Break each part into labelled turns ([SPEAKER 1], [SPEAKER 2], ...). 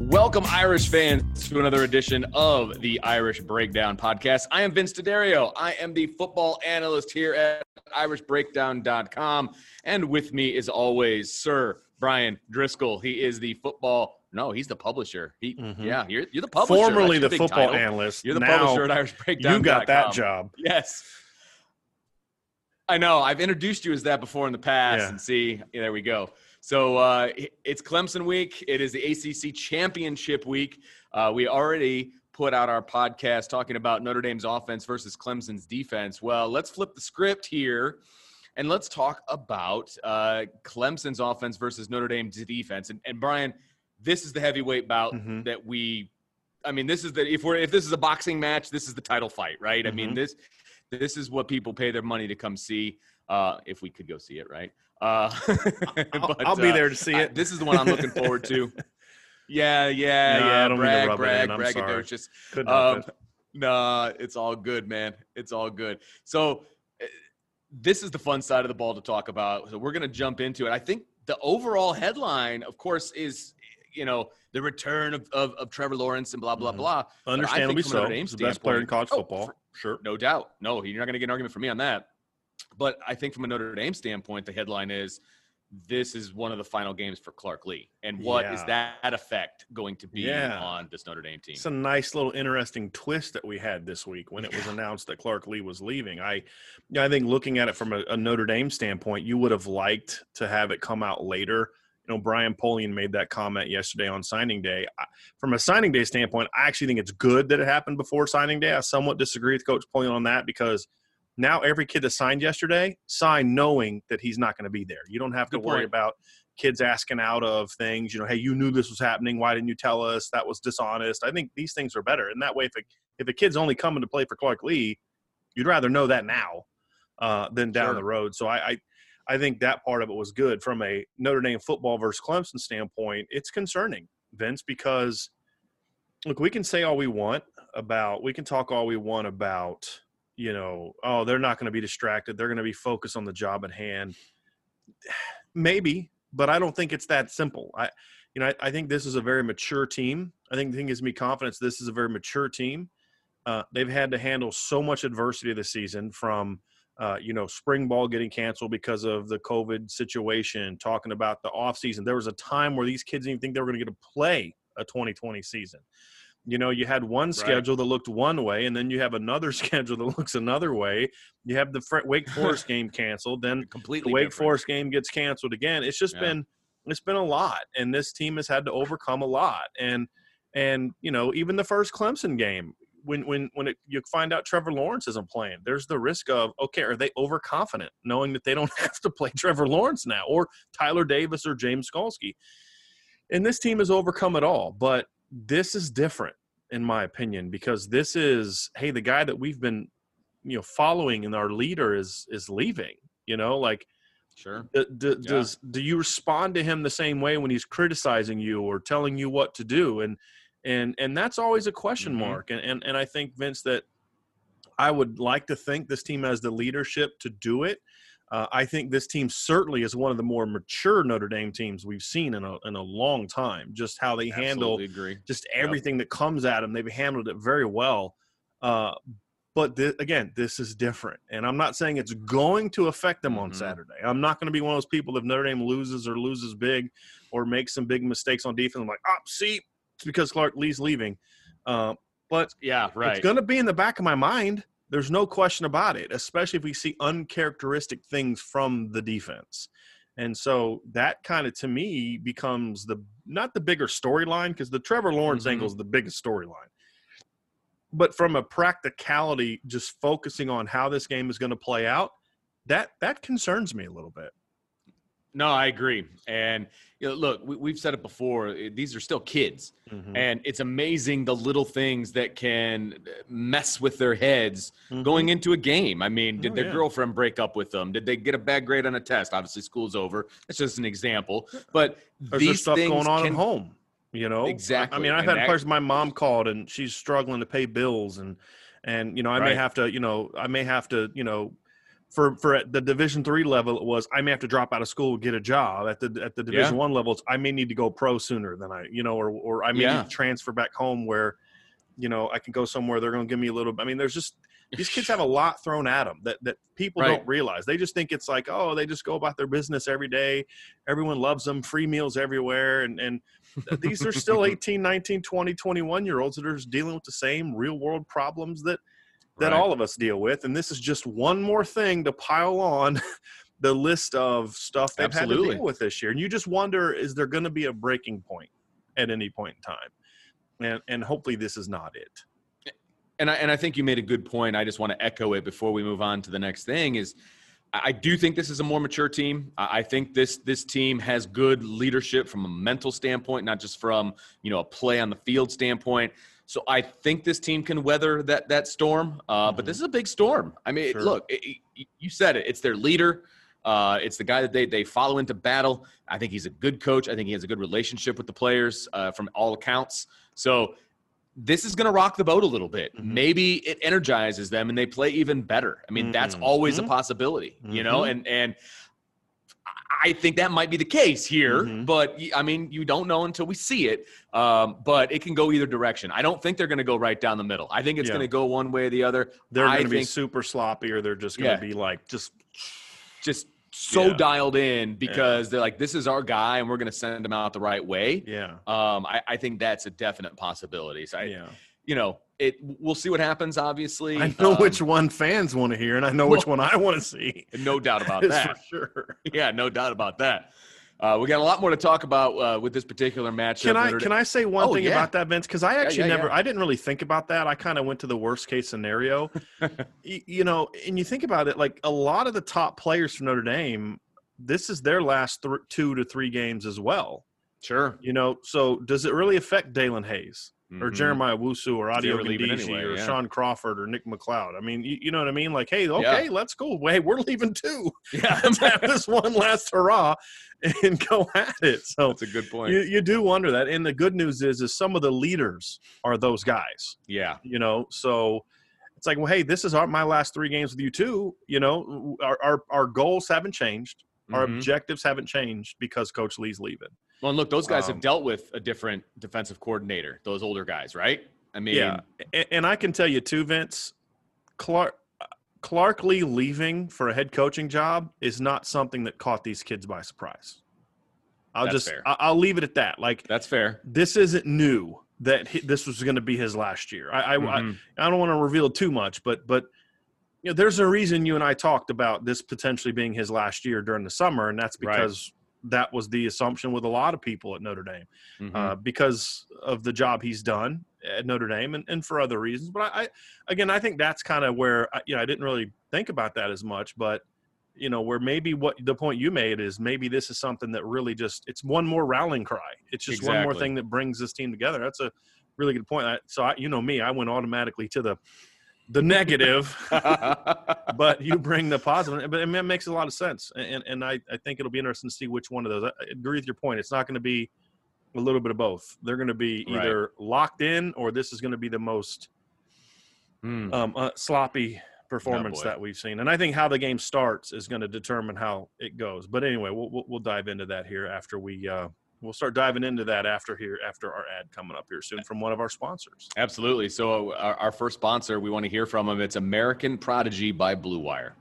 [SPEAKER 1] Welcome, Irish fans, to another edition of the Irish Breakdown podcast. I am Vince D'Addario. I am the football analyst here at irishbreakdown.com. And with me, as always, Sir Bryan Driskell. He is the football. No, he's the publisher. He,
[SPEAKER 2] Mhm.
[SPEAKER 1] yeah, you're, you're the publisher.
[SPEAKER 2] Formerly the football
[SPEAKER 1] title.
[SPEAKER 2] analyst.
[SPEAKER 1] You're the
[SPEAKER 2] now
[SPEAKER 1] publisher at irishbreakdown.com.
[SPEAKER 2] You got that job.
[SPEAKER 1] Yes. I know. I've introduced you as that before in the past,
[SPEAKER 2] Yeah.
[SPEAKER 1] and see, yeah, there we go. So uh, it's Clemson week. It is the ACC championship week. Uh, we already put out our podcast talking about Notre Dame's offense versus Clemson's defense. Well, let's flip the script here, and let's talk about uh, Clemson's offense versus Notre Dame's defense. And, and Brian, this is the heavyweight bout
[SPEAKER 2] Mhm.
[SPEAKER 1] that we. I mean, this is the if we're if this is a boxing match, this is the title fight, right? I mean,
[SPEAKER 2] Mhm.
[SPEAKER 1] this this is what people pay their money to come see. Uh, if we could go see it, right? Uh,
[SPEAKER 2] I'll,
[SPEAKER 1] but,
[SPEAKER 2] I'll be
[SPEAKER 1] uh,
[SPEAKER 2] there to see
[SPEAKER 1] I-
[SPEAKER 2] it.
[SPEAKER 1] this is the one I'm looking forward to. Yeah, yeah, yeah.
[SPEAKER 2] I don't mean
[SPEAKER 1] brag,
[SPEAKER 2] it
[SPEAKER 1] brag,
[SPEAKER 2] in. I'm sorry.
[SPEAKER 1] braggadocious.
[SPEAKER 2] Couldn't
[SPEAKER 1] Um,
[SPEAKER 2] it.
[SPEAKER 1] nah, it's all good, man. It's all good. So, uh, this is the fun side of the ball to talk about. So, we're going to jump into it. I think the overall headline, of course, is you know the return of, of, of Trevor Lawrence and blah blah
[SPEAKER 2] Mhm.
[SPEAKER 1] blah. But I think
[SPEAKER 2] Understandably so. He's the best player in college
[SPEAKER 1] Oh,
[SPEAKER 2] football.
[SPEAKER 1] for-
[SPEAKER 2] sure.
[SPEAKER 1] no doubt. No, you're not going to get an argument from me on that. But I think from a Notre Dame standpoint, the headline is this is one of the final games for Clark Lea. And what is
[SPEAKER 2] Yeah.
[SPEAKER 1] that effect going to be
[SPEAKER 2] Yeah.
[SPEAKER 1] on this Notre Dame team?
[SPEAKER 2] It's a nice little interesting twist that we had this week when it was announced that Clark Lea was leaving. I, I think looking at it from a, a Notre Dame standpoint, you would have liked to have it come out later. You know, Brian Polian made that comment yesterday on signing day. I, from a signing day standpoint, I actually think it's good that it happened before signing day. I somewhat disagree with Coach Polian on that because now every kid that signed yesterday signed knowing that he's not going to be there. You don't have to
[SPEAKER 1] Good
[SPEAKER 2] worry
[SPEAKER 1] point.
[SPEAKER 2] about kids asking out of things. You know, hey, you knew this was happening. Why didn't you tell us? That was dishonest. I think these things are better. And that way, if a, if a kid's only coming to play for Clark Lea, you'd rather know that now uh, than down
[SPEAKER 1] Sure.
[SPEAKER 2] the road. So I, I I think that part of it was good from a Notre Dame football versus Clemson standpoint. It's concerning, Vince, because look, we can say all we want about, we can talk all we want about, you know, oh, they're not going to be distracted. They're going to be focused on the job at hand. Maybe, but I don't think it's that simple. I, you know, I, I think this is a very mature team. I think the thing gives me confidence. This is a very mature team. Uh, they've had to handle so much adversity this season from, uh, you know, spring ball getting canceled because of the COVID situation, talking about the offseason. There was a time where these kids didn't think they were going to get to play a 2020 season. You know, you had one schedule that looked one way, and then you have another schedule that looks another way. You have the Wake Forest game canceled, then
[SPEAKER 1] Completely
[SPEAKER 2] the Wake
[SPEAKER 1] different.
[SPEAKER 2] Forest game gets canceled again. It's just
[SPEAKER 1] Yeah.
[SPEAKER 2] been it's been a lot, and this team has had to overcome a lot. And and you know, even the first Clemson game, when when when it, you find out Trevor Lawrence isn't playing, there's the risk of okay, are they overconfident knowing that they don't have to play Trevor Lawrence now or Tyler Davis or James Skalski? And this team has overcome it all, but this is different in my opinion because this is hey, the guy that we've been you know following and our leader is is leaving. You know, like
[SPEAKER 1] Sure.
[SPEAKER 2] D- d-
[SPEAKER 1] Yeah.
[SPEAKER 2] does do you respond to him the same way when he's criticizing you or telling you what to do and and and that's always a question
[SPEAKER 1] Mhm.
[SPEAKER 2] mark and, and and i think vince that i would like to think this team has the leadership to do it uh, i think this team certainly is one of the more mature notre dame teams we've seen in a, in a long time just how they handle just everything that comes at them. They've handled it very well. Uh, but th- again, this is different, and I'm not saying it's going to affect them on
[SPEAKER 1] Mhm.
[SPEAKER 2] Saturday. I'm not going to be one of those people if Notre Dame loses or loses big or makes some big mistakes on defense. I'm like, oh, see, it's because Clark Lea's leaving. Uh, but
[SPEAKER 1] Yeah, right.
[SPEAKER 2] it's going to be in the back of my mind. There's no question about it, especially if we see uncharacteristic things from the defense. And so that kind of to me becomes the not the bigger storyline because the Trevor Lawrence
[SPEAKER 1] Mhm.
[SPEAKER 2] angle is the biggest storyline. But from a practicality, just focusing on how this game is going to play out, that that concerns me a little bit.
[SPEAKER 1] No, I agree. And you know, look, we, we've said it before. eh, These are still kids,
[SPEAKER 2] Mhm.
[SPEAKER 1] and it's amazing the little things that can uh, mess with their heads
[SPEAKER 2] Mhm.
[SPEAKER 1] going into a game. I mean, did
[SPEAKER 2] Oh,
[SPEAKER 1] their
[SPEAKER 2] yeah.
[SPEAKER 1] girlfriend break up with them? Did they get a bad grade on a test? Obviously, school's over. That's just an example. But
[SPEAKER 2] There's
[SPEAKER 1] these
[SPEAKER 2] stuff
[SPEAKER 1] things
[SPEAKER 2] going on
[SPEAKER 1] can,
[SPEAKER 2] at home. You know, I- I mean, I've
[SPEAKER 1] and
[SPEAKER 2] had
[SPEAKER 1] that-
[SPEAKER 2] players. My mom called and she's struggling to pay bills, and and you know, I may have to, you know, I may have to, you know, for for at the Division three level, it was I may have to drop out of school get a job. At the at the Division one levels, I may need to go pro sooner than I, you know, or or I may
[SPEAKER 1] Yeah.
[SPEAKER 2] need to transfer back home where, you know, I can go somewhere. They're going to give me a little. I mean, there's just these kids have a lot thrown at them that that people
[SPEAKER 1] Right.
[SPEAKER 2] don't realize. They just think it's like, oh, they just go about their business every day. Everyone loves them, free meals everywhere, and and these are still 18, 19, 20, 21 year olds that are just dealing with the same real world problems that that
[SPEAKER 1] Right.
[SPEAKER 2] all of us deal with. And this is just one more thing to pile on the list of stuff they've had to deal with this year. And you just wonder, is there going to be a breaking point at any point in time? And and hopefully this is not it.
[SPEAKER 1] and I, and I think you made a good point. I just want to echo it before we move on to the next thing. Is I do think this is a more mature team. I I think this this team has good leadership from a mental standpoint, not just from you know a play on the field standpoint. So I think this team can weather that that storm. Uh, But
[SPEAKER 2] Mhm.
[SPEAKER 1] this is a big storm. I mean,
[SPEAKER 2] Sure.
[SPEAKER 1] look, it, it- you said it. It's their leader. Uh, it's the guy that they they follow into battle. I think he's a good coach. I think he has a good relationship with the players uh, from all accounts. So this is going to rock the boat a little bit.
[SPEAKER 2] Mhm.
[SPEAKER 1] Maybe it energizes them and they play even better. I mean, that's
[SPEAKER 2] Mhm.
[SPEAKER 1] always a
[SPEAKER 2] Mhm.
[SPEAKER 1] possibility, you know,
[SPEAKER 2] Mhm.
[SPEAKER 1] and and I think that might be the case here,
[SPEAKER 2] Mhm.
[SPEAKER 1] but I mean, you don't know until we see it. Um, but it can go either direction. I don't think they're going to go right down the middle. I think it's
[SPEAKER 2] Yeah.
[SPEAKER 1] going to go one way or the other.
[SPEAKER 2] They're going to be super sloppy, or they're just going to
[SPEAKER 1] Yeah.
[SPEAKER 2] be like just
[SPEAKER 1] Just so
[SPEAKER 2] Yeah.
[SPEAKER 1] dialed in because they're like, this is our guy, and we're going to send him out the right way.
[SPEAKER 2] yeah,
[SPEAKER 1] Um, I, I think that's a definite possibility. So I,
[SPEAKER 2] yeah.
[SPEAKER 1] you know, it. We'll see what happens. Obviously,
[SPEAKER 2] I know
[SPEAKER 1] Um,
[SPEAKER 2] which one fans want to hear, and I know which one I want to see.
[SPEAKER 1] No doubt about that.
[SPEAKER 2] for sure.
[SPEAKER 1] Yeah, no doubt about that. Uh, we got a lot more to talk about uh, with this particular matchup.
[SPEAKER 2] Can I can I say one
[SPEAKER 1] Oh,
[SPEAKER 2] thing
[SPEAKER 1] yeah.
[SPEAKER 2] about that, Vince? Because I actually
[SPEAKER 1] yeah,
[SPEAKER 2] never,
[SPEAKER 1] yeah.
[SPEAKER 2] I didn't really think about that. I kind of went to the worst case scenario. Y- you know, and you think about it, like a lot of the top players from Notre Dame, this is their last th- two to three games as well.
[SPEAKER 1] Sure.
[SPEAKER 2] You know, so does it really affect Daelin Hayes or
[SPEAKER 1] Mhm.
[SPEAKER 2] Jeremiah Owusu or Adio
[SPEAKER 1] were anyway,
[SPEAKER 2] or
[SPEAKER 1] yeah.
[SPEAKER 2] Shaun Crawford or Nick McCloud? I mean, you, you know what I mean? Like, hey, okay, let's go. Hey, we're leaving too.
[SPEAKER 1] Yeah,
[SPEAKER 2] Let's have this one last hurrah and go at it. So
[SPEAKER 1] that's a good point.
[SPEAKER 2] you, you do wonder that. And the good news is, is some of the leaders are those guys.
[SPEAKER 1] yeah.
[SPEAKER 2] You know, so it's like, well, hey, this is our, my last three games with you too. You know, our our, our goals haven't changed. Our
[SPEAKER 1] Mhm.
[SPEAKER 2] objectives haven't changed because Coach Lea's leaving.
[SPEAKER 1] Well, and look, those guys
[SPEAKER 2] Um,
[SPEAKER 1] have dealt with a different defensive coordinator. Those older guys, right? I mean,
[SPEAKER 2] yeah, and, and I can tell you too, Vince. Clark Clark Lea leaving for a head coaching job is not something that caught these kids by surprise. I'll
[SPEAKER 1] That's
[SPEAKER 2] just
[SPEAKER 1] fair.
[SPEAKER 2] I- I'll leave it at that. Like
[SPEAKER 1] that's fair.
[SPEAKER 2] this isn't new that he, this was going to be his last year. I I,
[SPEAKER 1] Mhm.
[SPEAKER 2] I I don't want to reveal too much, but but you know, there's a reason you and I talked about this potentially being his last year during the summer, and that's
[SPEAKER 1] Right.
[SPEAKER 2] That was the assumption with a lot of people at Notre Dame
[SPEAKER 1] Mhm.
[SPEAKER 2] uh, because of the job he's done at Notre Dame and, and for other reasons. But I, I again, I think that's kind of where I, you know I didn't really think about that as much, but you know where maybe what the point you made is maybe this is something that really just it's one more rallying cry. It's just one more thing that brings this team together. That's a really good point. I, so I, you know me, I went automatically to the the negative. but you bring the positive. But it makes a lot of sense, and and I, I think it'll be interesting to see which one of those. I agree with your point. It's not going to be a little bit of both. They're going to be
[SPEAKER 1] Right.
[SPEAKER 2] either locked in, or this is going to be the most
[SPEAKER 1] Hmm.
[SPEAKER 2] um, uh, sloppy performance
[SPEAKER 1] boy.
[SPEAKER 2] that we've seen. And I think how the game starts is going to determine how it goes. But anyway, we'll we'll, we'll dive into that here after we. Uh, We'll start diving into that after here after our ad coming up here soon from one of our sponsors.
[SPEAKER 1] Absolutely. So uh, our, our first sponsor, we want to hear from him. It's American Prodigy by Blue Wire.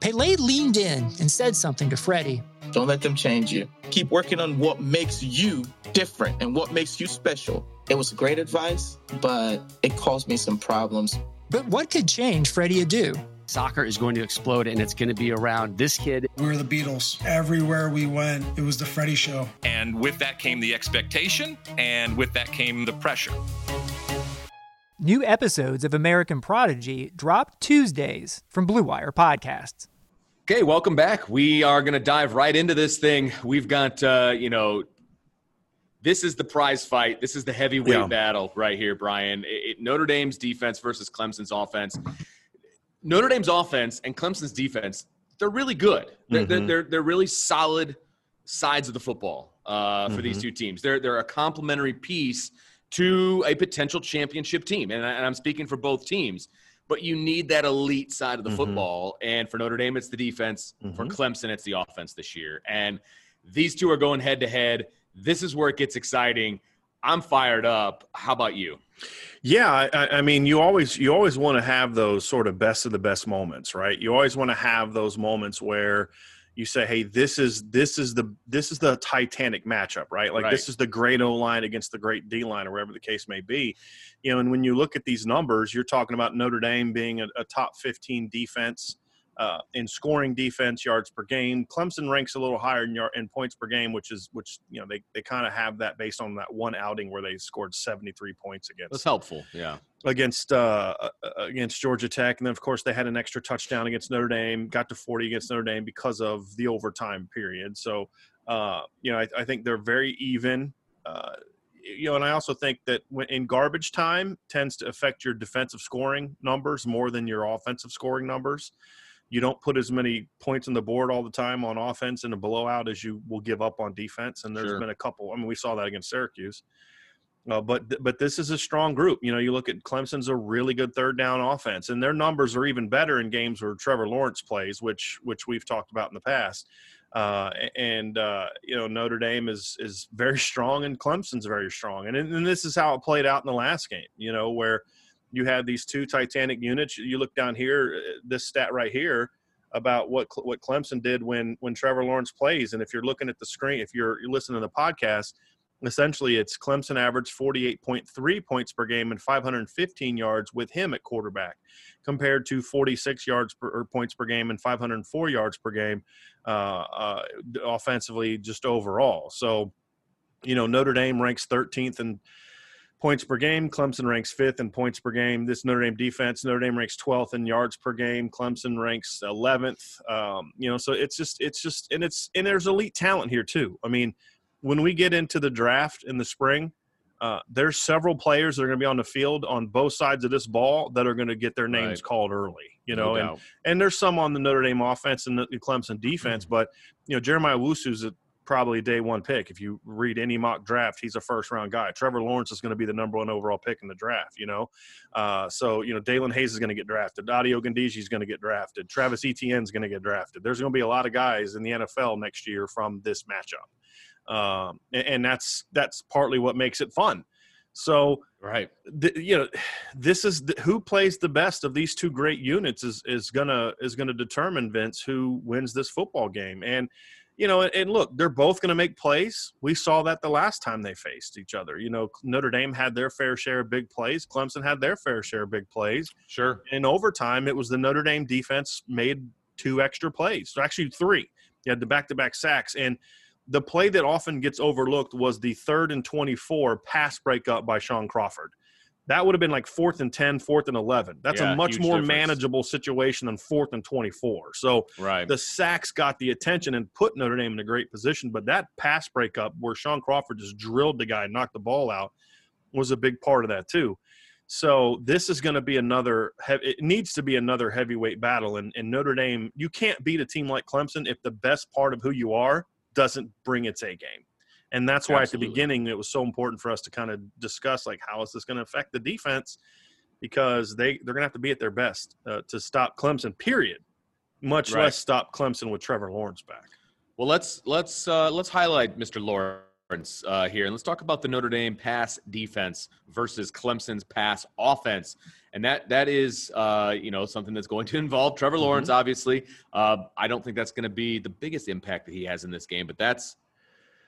[SPEAKER 3] Pele leaned in and said something to Freddie.
[SPEAKER 4] Don't let them change you. Keep working on what makes you different and what makes you special. It was great advice, but it caused me some problems.
[SPEAKER 3] But what could change Freddie Adu?
[SPEAKER 5] Soccer is going to explode and it's going to be around this kid.
[SPEAKER 6] We were the Beatles. Everywhere we went, it was the Freddie show.
[SPEAKER 7] And with that came the expectation, and with that came the pressure.
[SPEAKER 8] New episodes of American Prodigy drop Tuesdays from Blue Wire Podcasts.
[SPEAKER 1] Okay, welcome back. We are going to dive right into this thing. We've got, uh, you know, this is the prize fight. This is the heavyweight
[SPEAKER 2] Yeah.
[SPEAKER 1] battle right here, Brian. It, it- Notre Dame's defense versus Clemson's offense. Notre Dame's offense and Clemson's defense, they're really good. They're, they're,
[SPEAKER 2] Mhm.
[SPEAKER 1] they're, they're really solid sides of the football uh, for these
[SPEAKER 2] Mhm.
[SPEAKER 1] two teams. They're, they're a complementary piece to a potential championship team. And, I, and I'm speaking for both teams. But you need that elite side of the
[SPEAKER 2] Mhm.
[SPEAKER 1] football. And for Notre Dame, it's the defense. For
[SPEAKER 2] Mhm.
[SPEAKER 1] Clemson, it's the offense this year. And these two are going head to head. This is where it gets exciting. I'm fired up. How about you?
[SPEAKER 2] Yeah, I- I, mean, you always you always want to have those sort of best of the best moments, right? You always want to have those moments where you say, "Hey, this is this is the this is the Titanic matchup, right? Like this is the great O line against the great D line, or whatever the case may be." You know, and when you look at these numbers, you're talking about Notre Dame being a, a top 15 defense uh, in scoring defense yards per game. Clemson ranks a little higher in, yard, in points per game, which is which you know they they kind of have that based on that one outing where they scored 73 points against
[SPEAKER 1] That's helpful. Yeah.
[SPEAKER 2] against uh, uh, against Georgia Tech, and then of course they had an extra touchdown against Notre Dame, got to 40 against Notre Dame because of the overtime period. So, uh, you know, I, I think they're very even. Uh, you know, and I also think that when in garbage time tends to affect your defensive scoring numbers more than your offensive scoring numbers. You don't put as many points on the board all the time on offense in a blowout as you will give up on defense. And there's
[SPEAKER 1] Sure.
[SPEAKER 2] been a couple. I mean, we saw that against Syracuse. Uh, but th- but this is a strong group. You know, you look at Clemson's a really good third down offense, and their numbers are even better in games where Trevor Lawrence plays, which which we've talked about in the past. Uh, and uh, you know Notre Dame is is very strong, and Clemson's very strong, and and this is how it played out in the last game. You know, where you had these two Titanic units. You look down here, uh, this stat right here about what what Clemson did when when Trevor Lawrence plays, and if you're looking at the screen, if you're you're listening to the podcast essentially it's Clemson averaged 48.3 points per game and 515 yards with him at quarterback compared to 46 yards per or points per game and 504 yards per game uh, uh, offensively just overall. So, you know, Notre Dame ranks 13th in points per game. Clemson ranks fifth in points per game. This Notre Dame defense, Notre Dame ranks 12th in yards per game. Clemson ranks 11th. Um, you know, so it's just, it's just, and it's, and there's elite talent here too. I mean, when we get into the draft in the spring, uh, there's several players that are going to be on the field on both sides of this ball that are going to get their names
[SPEAKER 1] Right.
[SPEAKER 2] called early. You know,
[SPEAKER 1] No
[SPEAKER 2] and and there's some on the Notre Dame offense and the Clemson defense, but you know Jeremiah Owusu's a, probably day one pick. If you read any mock draft, he's a first round guy. Trevor Lawrence is going to be the number one overall pick in the draft. You know, uh, so you know Daelin Hayes is going to get drafted. Adio Ogundeji is going to get drafted. Travis Etienne is going to get drafted. There's going to be a lot of guys in the NFL next year from this matchup, um, and, and that's that's partly what makes it fun. So
[SPEAKER 1] Right.
[SPEAKER 2] the, you know this is the, who plays the best of these two great units is is gonna is gonna determine Vince who wins this football game and you know, and look, they're both going to make plays. We saw that the last time they faced each other. You know, Notre Dame had their fair share of big plays. Clemson had their fair share of big plays.
[SPEAKER 1] Sure.
[SPEAKER 2] In overtime, it was the Notre Dame defense made two extra plays, so actually three. You had the back-to-back sacks, and the play that often gets overlooked was the third and 24 pass breakup by Shaun Crawford that would have been like fourth and 10, fourth and 11. That's yeah, a much more difference. manageable situation than fourth and 24. So
[SPEAKER 1] right.
[SPEAKER 2] the sacks got the attention and put Notre Dame in a great position. But that pass breakup where Shaun Crawford just drilled the guy and knocked the ball out was a big part of that, too. So this is going to be another. It needs to be another heavyweight battle. And, and Notre Dame, you can't beat a team like Clemson if the best part of who you are doesn't bring its A game. And that's why Absolutely. at the beginning it was so important for us to kind of discuss like how is this going to affect the defense because they they're going to have to be at their best uh, to stop Clemson. Period. Much right. less stop Clemson with Trevor Lawrence back.
[SPEAKER 1] Well, let's let's uh, let's highlight Mr. Lawrence uh, here, and let's talk about the Notre Dame pass defense versus Clemson's pass offense, and that that is uh, you know something that's going to involve Trevor. Lawrence. Mm-hmm. Obviously, uh, I don't think that's going to be the biggest impact that he has in this game, but that's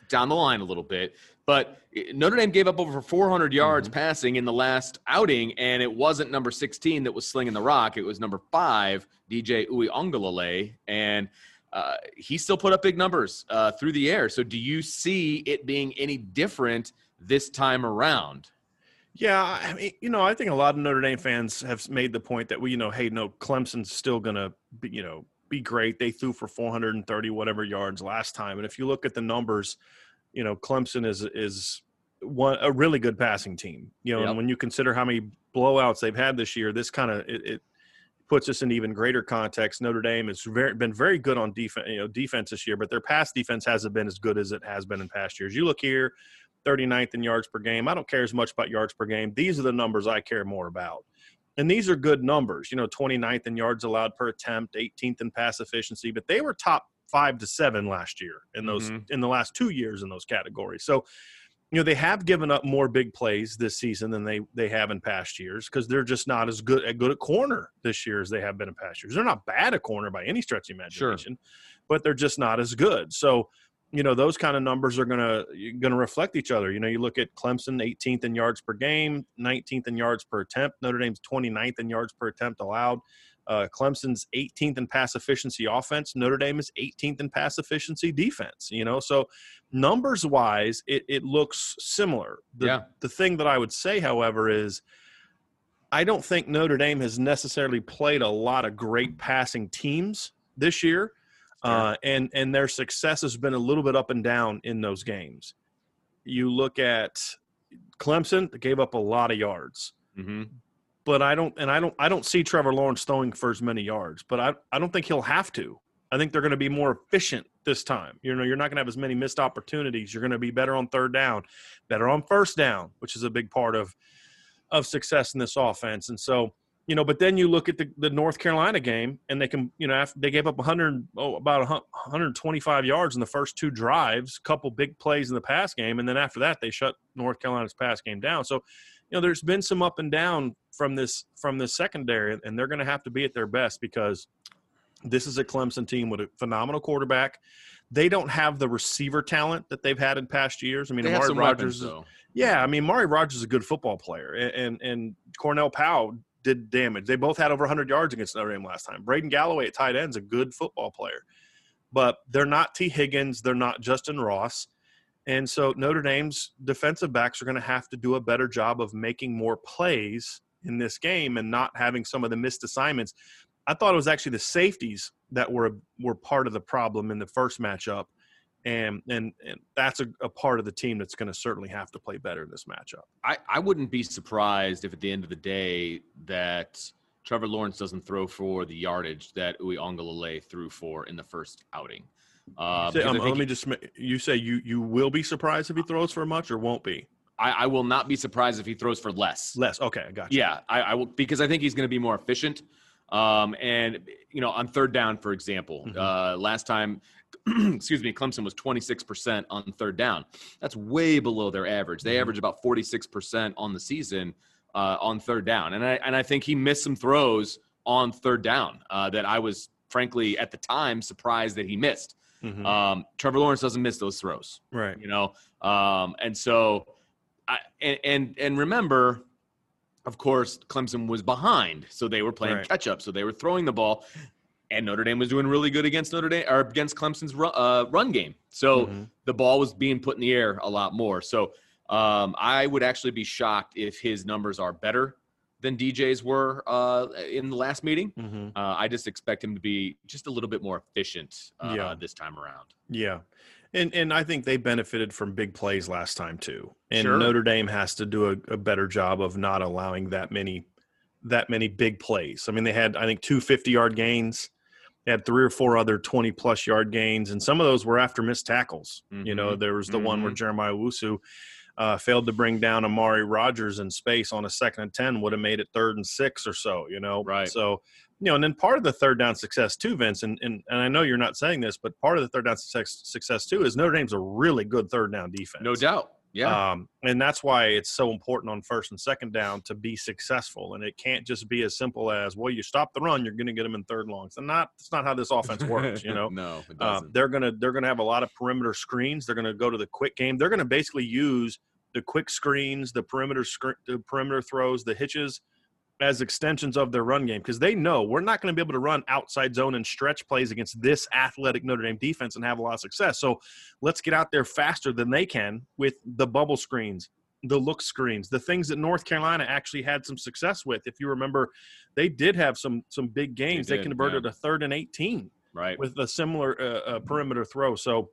[SPEAKER 1] down the line a little bit. But Notre Dame gave up over 400 yards mm-hmm. passing in the last outing, and it wasn't number 16 that was slinging the rock. It was number five, DJ Uiagalelei, and uh, he still put up big numbers uh, through the air. So, do you see it being any different this time around?
[SPEAKER 2] Yeah, I mean, you know, I think a lot of Notre Dame fans have made the point that we, you know, hey, no, Clemson's still going to, you know, be great. They threw for 430 whatever yards last time, and if you look at the numbers, you know Clemson is is one a really good passing team. You know, yep. and when you consider how many blowouts they've had this year, this kind of it, it, puts us in even greater context. Notre Dame has very, been very good on defense, you know, defense this year, but their pass defense hasn't been as good as it has been in past years. You look here, 39th in yards per game. I don't care as much about yards per game. These are the numbers I care more about. And these are good numbers, you know, 29th in yards allowed per attempt, 18th in pass efficiency, but they were top five to seven last year in those mm-hmm. in the last two years in those categories. So, you know, they have given up more big plays this season than they they have in past years because they're just not as good at good at corner this year as they have been in past years. They're not bad at corner by any stretch of imagination, sure. but they're just not as good. So, you know those kind of numbers are gonna gonna reflect each other. You know, you look at Clemson, 18th in yards per game, 19th in yards per attempt. Notre Dame's 29th in yards per attempt allowed. Uh, Clemson's 18th in pass efficiency offense. Notre Dame is 18th in pass efficiency defense. You know, so numbers wise, it, it looks similar. The,
[SPEAKER 1] yeah.
[SPEAKER 2] the thing that I would say, however, is I don't think Notre Dame has necessarily played a lot of great passing teams this year. Uh, and and their success has been a little bit up and down in those games. You look at Clemson; they gave up a lot of yards.
[SPEAKER 1] Mm-hmm
[SPEAKER 2] but I don't and I don't I don't see Trevor Lawrence throwing for as many yards, but I I don't think he'll have to. I think they're going to be more efficient this time. You know, you're not going to have as many missed opportunities. You're going to be better on third down, better on first down, which is a big part of of success in this offense. And so, you know, but then you look at the, the North Carolina game, and they can, you know, after they gave up 100, oh, about 125 yards in the first two drives, couple big plays in the pass game, and then after that they shut North Carolina's pass game down. So, you know, there's been some up and down from this from this secondary, and they're going to have to be at their best because this is a Clemson team with a phenomenal quarterback. They don't have the receiver talent that they've had in past years. I mean, Amari Rodgers. Weapons, yeah, I mean, Amari Rodgers is a good football player, and, and and Cornell Powell did damage. They both had over 100 yards against Notre Dame last time. Braden Galloway at tight end is a good football player, but they're not Tee Higgins. They're not Justin Ross. And so Notre Dame's defensive backs are going to have to do a better job of making more plays in this game and not having some of the missed assignments. I thought it was actually the safeties that were were part of the problem in the first matchup. And, and and that's a, a part of the team that's going to certainly have to play better in this matchup.
[SPEAKER 1] I, I wouldn't be surprised if at the end of the day that Trevor Lawrence doesn't throw for the yardage that Uiagalelei threw for in the first outing.
[SPEAKER 2] Uh, say, um, let me just you say you you will be surprised if he throws for much or won't be.
[SPEAKER 1] I, I will not be surprised if he throws for less.
[SPEAKER 2] Less, okay, I got you.
[SPEAKER 1] Yeah, I, I will because I think he's going to be more efficient. Um, and you know, on third down, for example, mm-hmm. uh, last time, excuse me, Clemson was 26% on third down. That's way below their average. They mm-hmm. average about 46% on the season uh, on third down, and I and I think he missed some throws on third down uh, that I was frankly at the time surprised that he missed.
[SPEAKER 2] Mhm.
[SPEAKER 1] Um, Trevor Lawrence doesn't miss those throws,
[SPEAKER 2] right.
[SPEAKER 1] you know, um, and so I and and, and remember. Of course, Clemson was behind, so they were playing
[SPEAKER 2] Right.
[SPEAKER 1] catch up. So they were throwing the ball, and Notre Dame was doing really good against Notre Dame or against Clemson's run, uh, run game. So
[SPEAKER 2] Mhm.
[SPEAKER 1] the ball was being put in the air a lot more. So um, I would actually be shocked if his numbers are better than DJ's were uh, in the last meeting.
[SPEAKER 2] Mhm.
[SPEAKER 1] Uh, I just expect him to be just a little bit more efficient uh,
[SPEAKER 2] Yeah.
[SPEAKER 1] this time around.
[SPEAKER 2] Yeah. And and I think they benefited from big plays last time too. And
[SPEAKER 1] Sure.
[SPEAKER 2] Notre Dame has to do a, a better job of not allowing that many that many big plays. I mean, they had I think two 50 yard gains. Had three or four other 20 plus yard gains, and some of those were after missed tackles. You know,
[SPEAKER 1] Mhm.
[SPEAKER 2] there was the one where Jeremiah Owusu uh, failed to bring down Amari Rodgers in space on a second and 10, would have made it third and six or so, you know?
[SPEAKER 1] Right.
[SPEAKER 2] So, you know, and then part of the third down success too, Vince, and, and, and I know you're not saying this, but part of the third down success, success too is Notre Dame's a really good third down defense.
[SPEAKER 1] No doubt. Yeah.
[SPEAKER 2] Um, and that's why it's so important on first and second down to be successful. And it can't just be as simple as, well, you stop the run, you're going to get them in third longs. And not that's not how this offense works. You know,
[SPEAKER 1] no, it
[SPEAKER 2] uh, they're gonna they're gonna have a lot of perimeter screens. They're gonna go to the quick game. They're gonna basically use the quick screens, the perimeter scr- the perimeter throws, the hitches as extensions of their run game because they know we're not going to be able to run outside zone and stretch plays against this athletic Notre Dame defense and have a lot of success. So let's get out there faster than they can with the bubble screens, the look screens, the things that North Carolina actually had some success with. If you remember, they did have some some big games. They,
[SPEAKER 1] did,
[SPEAKER 2] converted
[SPEAKER 1] yeah.
[SPEAKER 2] a third and 18
[SPEAKER 1] right.
[SPEAKER 2] with a similar uh, uh, perimeter throw. So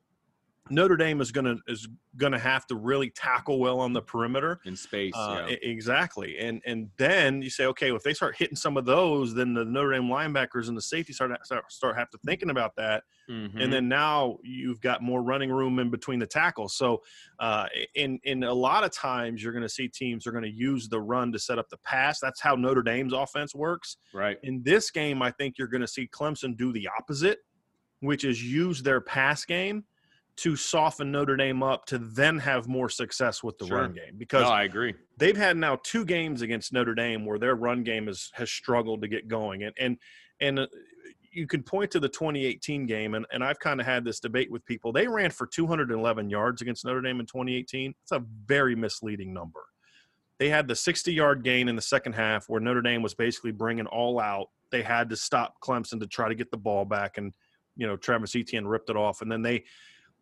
[SPEAKER 2] Notre Dame is gonna is gonna have to really tackle well on the perimeter.
[SPEAKER 1] in space.
[SPEAKER 2] Uh,
[SPEAKER 1] yeah.
[SPEAKER 2] exactly, and and then you say, okay, well, if they start hitting some of those, then the Notre Dame linebackers and the safety start start, start have to thinking about that,
[SPEAKER 1] Mhm.
[SPEAKER 2] and then now you've got more running room in between the tackles. So, uh, in in a lot of times, you're going to see teams are going to use the run to set up the pass. That's how Notre Dame's offense works.
[SPEAKER 1] right.
[SPEAKER 2] In this game, I think you're going to see Clemson do the opposite, which is use their pass game to soften Notre Dame up to then have more success with the
[SPEAKER 1] Sure.
[SPEAKER 2] run game because
[SPEAKER 1] No, I agree.
[SPEAKER 2] they've had now two games against Notre Dame where their run game has has struggled to get going. And and and uh, you can point to the 2018 game and, and I've kind of had this debate with people. They ran for 211 yards against Notre Dame in 2018 it's a very misleading number. They had the 60 yard gain in the second half where Notre Dame was basically bringing all out. They had to stop Clemson to try to get the ball back and you know Travis Etienne ripped it off. And then they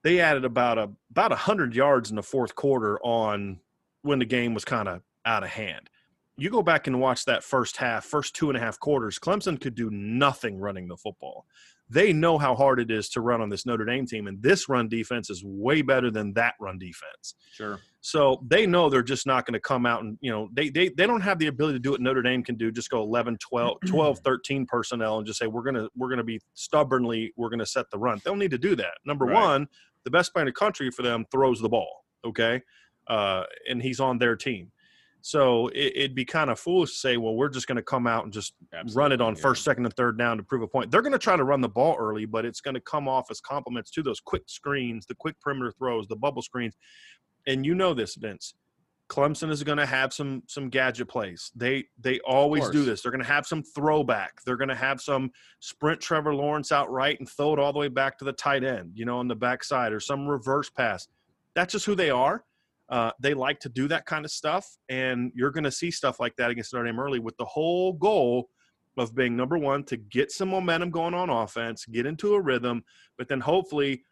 [SPEAKER 2] they added about a about 100 yards in the fourth quarter on when the game was kind of out of hand. You go back and watch that first half, first two and a half quarters, Clemson could do nothing running the football. They know how hard it is to run on this Notre Dame team, and this run defense is way better than that run defense.
[SPEAKER 1] Sure.
[SPEAKER 2] So they know they're just not going to come out and, you know, they, they, they don't have the ability to do what Notre Dame can do, just go 11, 12, 12 13 personnel and just say, we're going to, we're going to be stubbornly, we're going to set the run. They'll need to do that. Number
[SPEAKER 1] Right.
[SPEAKER 2] one, the best player in the country for them throws the ball. Okay. Uh, and he's on their team. So it, it'd be kind of foolish to say, well, we're just going to come out and just run it on
[SPEAKER 1] yeah.
[SPEAKER 2] first, second, and third down to prove a point. They're going to try to run the ball early, but it's going to come off as compliments to those quick screens, the quick perimeter throws, the bubble screens. And you know this, Vince. Clemson is going to have some some gadget plays. They they always do this. They're going to have some throwback. They're going to have some sprint Trevor Lawrence out right and throw it all the way back to the tight end, you know, on the backside or some reverse pass. That's just who they are. Uh, they like to do that kind of stuff, and you're going to see stuff like that against Notre Dame early with the whole goal of being number one to get some momentum going on offense, get into a rhythm, but then hopefully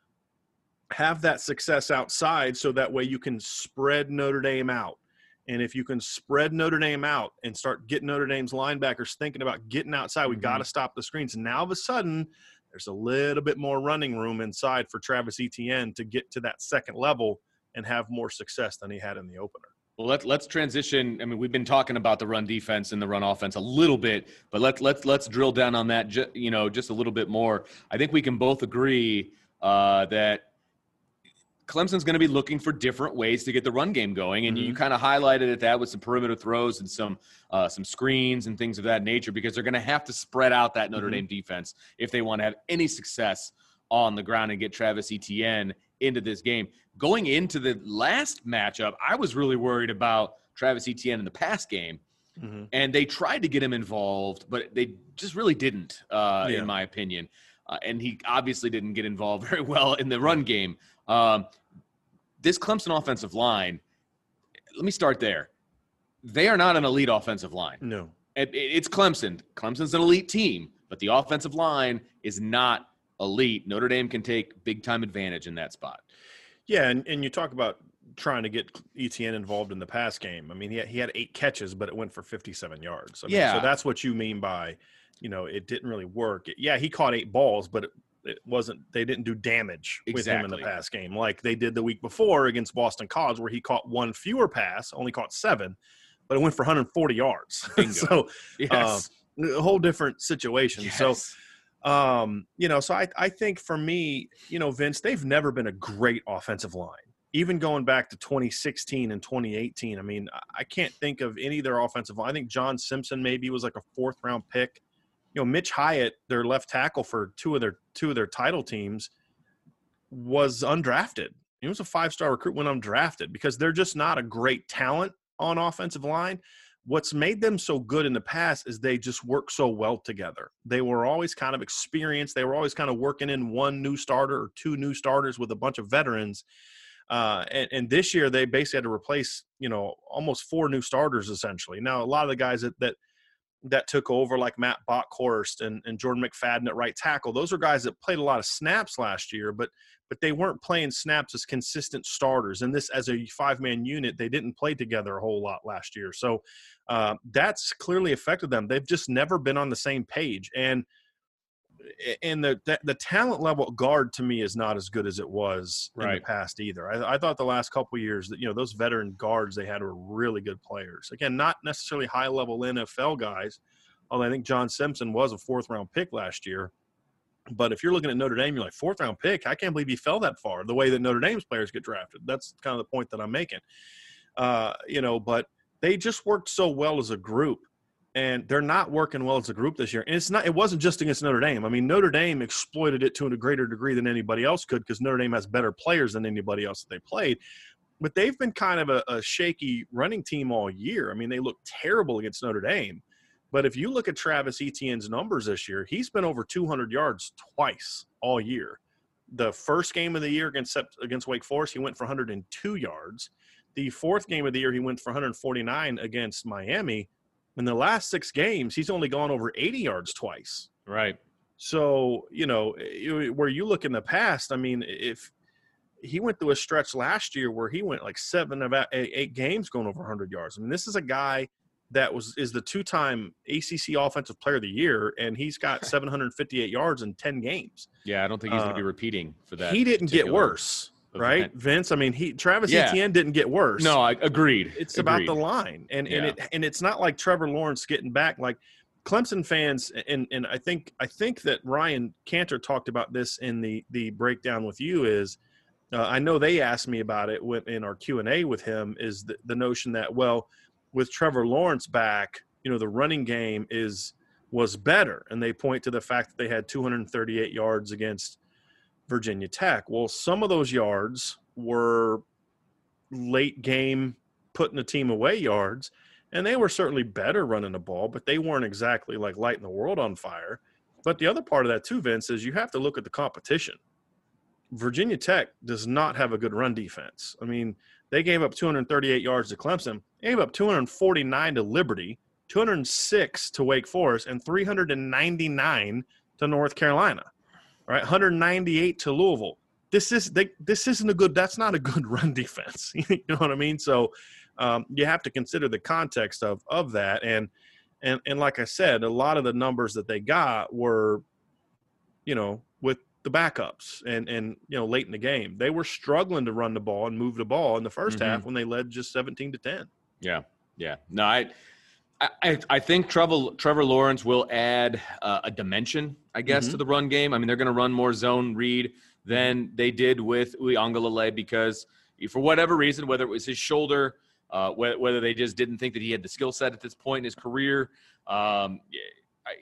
[SPEAKER 2] have that success outside so that way you can spread Notre Dame out. And if you can spread Notre Dame out and start getting Notre Dame's linebackers thinking about getting outside, we got to stop the screens. And now of a sudden, there's a little bit more running room inside for Travis Etienne to get to that second level and have more success than he had in the opener.
[SPEAKER 1] Well, let's let's transition. I mean, we've been talking about the run defense and the run offense a little bit, but let's let's let's drill down on that. Ju- you know, just a little bit more. I think we can both agree uh, that Clemson's going to be looking for different ways to get the run game going, and you kind of highlighted it that with some perimeter throws and some uh, some screens and things of that nature, because they're going to have to spread out that Notre
[SPEAKER 2] Mhm.
[SPEAKER 1] Dame defense if they want to have any success on the ground and get Travis Etienne into this game. Going into the last matchup, I was really worried about Travis Etienne in the pass game, and they tried to get him involved, but they just really didn't, uh,
[SPEAKER 2] Yeah.
[SPEAKER 1] in my opinion. Uh, and he obviously didn't get involved very well in the run game. Um, this Clemson offensive line, let me start there. They are not an elite offensive line.
[SPEAKER 2] No.
[SPEAKER 1] It, it's Clemson. Clemson's an elite team, but the offensive line is not elite. Notre Dame can take big time advantage in that spot.
[SPEAKER 2] Yeah, and, and you talk about trying to get Etienne involved in the pass game. I mean, he had, he had eight catches, but it went for 57 yards. I mean,
[SPEAKER 1] yeah.
[SPEAKER 2] So that's what you mean by, you know, it didn't really work. yeah, he caught eight balls, but it, it wasn't, they didn't do damage with him in the pass game like they did the week before against Boston College, where he caught one fewer pass, only caught seven, but it went for 140 yards. so, yes. uh, a whole different situation. Yes. So, um, you know, so I, I think for me, you know, Vince, they've never been a great offensive line even going back to 2016 and 2018, I mean, I can't think of any of their offensive line. I think John Simpson maybe was like a fourth round pick. You know, Mitch Hyatt, their left tackle for two of their two of their title teams, was undrafted. He was a five star recruit when undrafted because they're just not a great talent on offensive line. What's made them so good in the past is they just work so well together. They were always kind of experienced. They were always kind of working in one new starter or two new starters with a bunch of veterans uh, and, and, this year they basically had to replace, you know, almost four new starters essentially. Now a lot of the guys that that, that took over, like Matt Bockhorst and, and Jordan McFadden at right tackle, those are guys that played a lot of snaps last year, but but they weren't playing snaps as consistent starters. And this as a five man unit, they didn't play together a whole lot last year. So uh, that's clearly affected them. They've just never been on the same page. And and the, the, the talent level guard to me is not as good as it was right. in the past either. I, I thought the last couple years that you know those veteran guards they had were really good players. Again, not necessarily high level NFL guys, although I think John Simpson was a fourth round pick last year. But if you're looking at Notre Dame, you're like fourth round pick. I can't believe he fell that far. The way that Notre Dame's players get drafted. That's kind of the point that I'm making. Uh, you know, but they just worked so well as a group and they're not working well as a group this year. And it's not it wasn't just against Notre Dame. I mean, Notre Dame exploited it to a greater degree than anybody else could because Notre Dame has better players than anybody else that they played. But they've been kind of a, a shaky running team all year. I mean, they look terrible against Notre Dame. But if you look at Travis Etienne's numbers this year, he's been over 200 yards twice all year. The first game of the year against against Wake Forest, he went for 102 yards. The fourth game of the year, he went for 149 against Miami in the last six games, he's only gone over 80 yards twice.
[SPEAKER 1] Right.
[SPEAKER 2] So, you know, where you look in the past, I mean, if he went through a stretch last year where he went like seven of eight games going over 100 yards. I mean, this is a guy that was is the two-time ACC Offensive Player of the Year, and he's got 758 yards in 10 games.
[SPEAKER 1] Yeah, I don't think he's uh, going to be repeating for that.
[SPEAKER 2] He didn't get worse right? Vince, I mean, he Travis yeah. Etienne didn't get worse.
[SPEAKER 1] No, I agreed.
[SPEAKER 2] It's
[SPEAKER 1] agreed.
[SPEAKER 2] about the line, and yeah. and it and it's not like Trevor Lawrence getting back. Like Clemson fans, and and I think I think that Ryan Cantor talked about this in the the breakdown with you. Is uh, I know they asked me about it in our Q and A with him. Is the, the notion that well, with Trevor Lawrence back, you know, the running game is was better, and they point to the fact that they had 238 yards against Virginia Tech. Well, some of those yards were late game putting the team away yards, and they were certainly better running the ball, but they weren't exactly like lighting the world on fire. But the other part of that too, Vince, is you have to look at the competition. Virginia Tech does not have a good run defense. I mean, they gave up 238 yards to Clemson, gave up 249 to Liberty, 206 to Wake Forest, and 399 to North Carolina right? 198 to Louisville. This is they, this isn't a good. That's not a good run defense. you know what I mean? So um, you have to consider the context of of that. And and and like I said, a lot of the numbers that they got were, you know, with the backups and and you know late in the game they were struggling to run the ball and move the ball in the 1st mm-hmm. half when they led just 17 to 10
[SPEAKER 1] yeah yeah no i I, I think Trevor Trevor Lawrence will add uh, a dimension, I guess, mm-hmm. to the run game. I mean, they're going to run more zone read than they did with Uiagalelei because, for whatever reason, whether it was his shoulder, uh, whether they just didn't think that he had the skill set at this point in his career, um, I,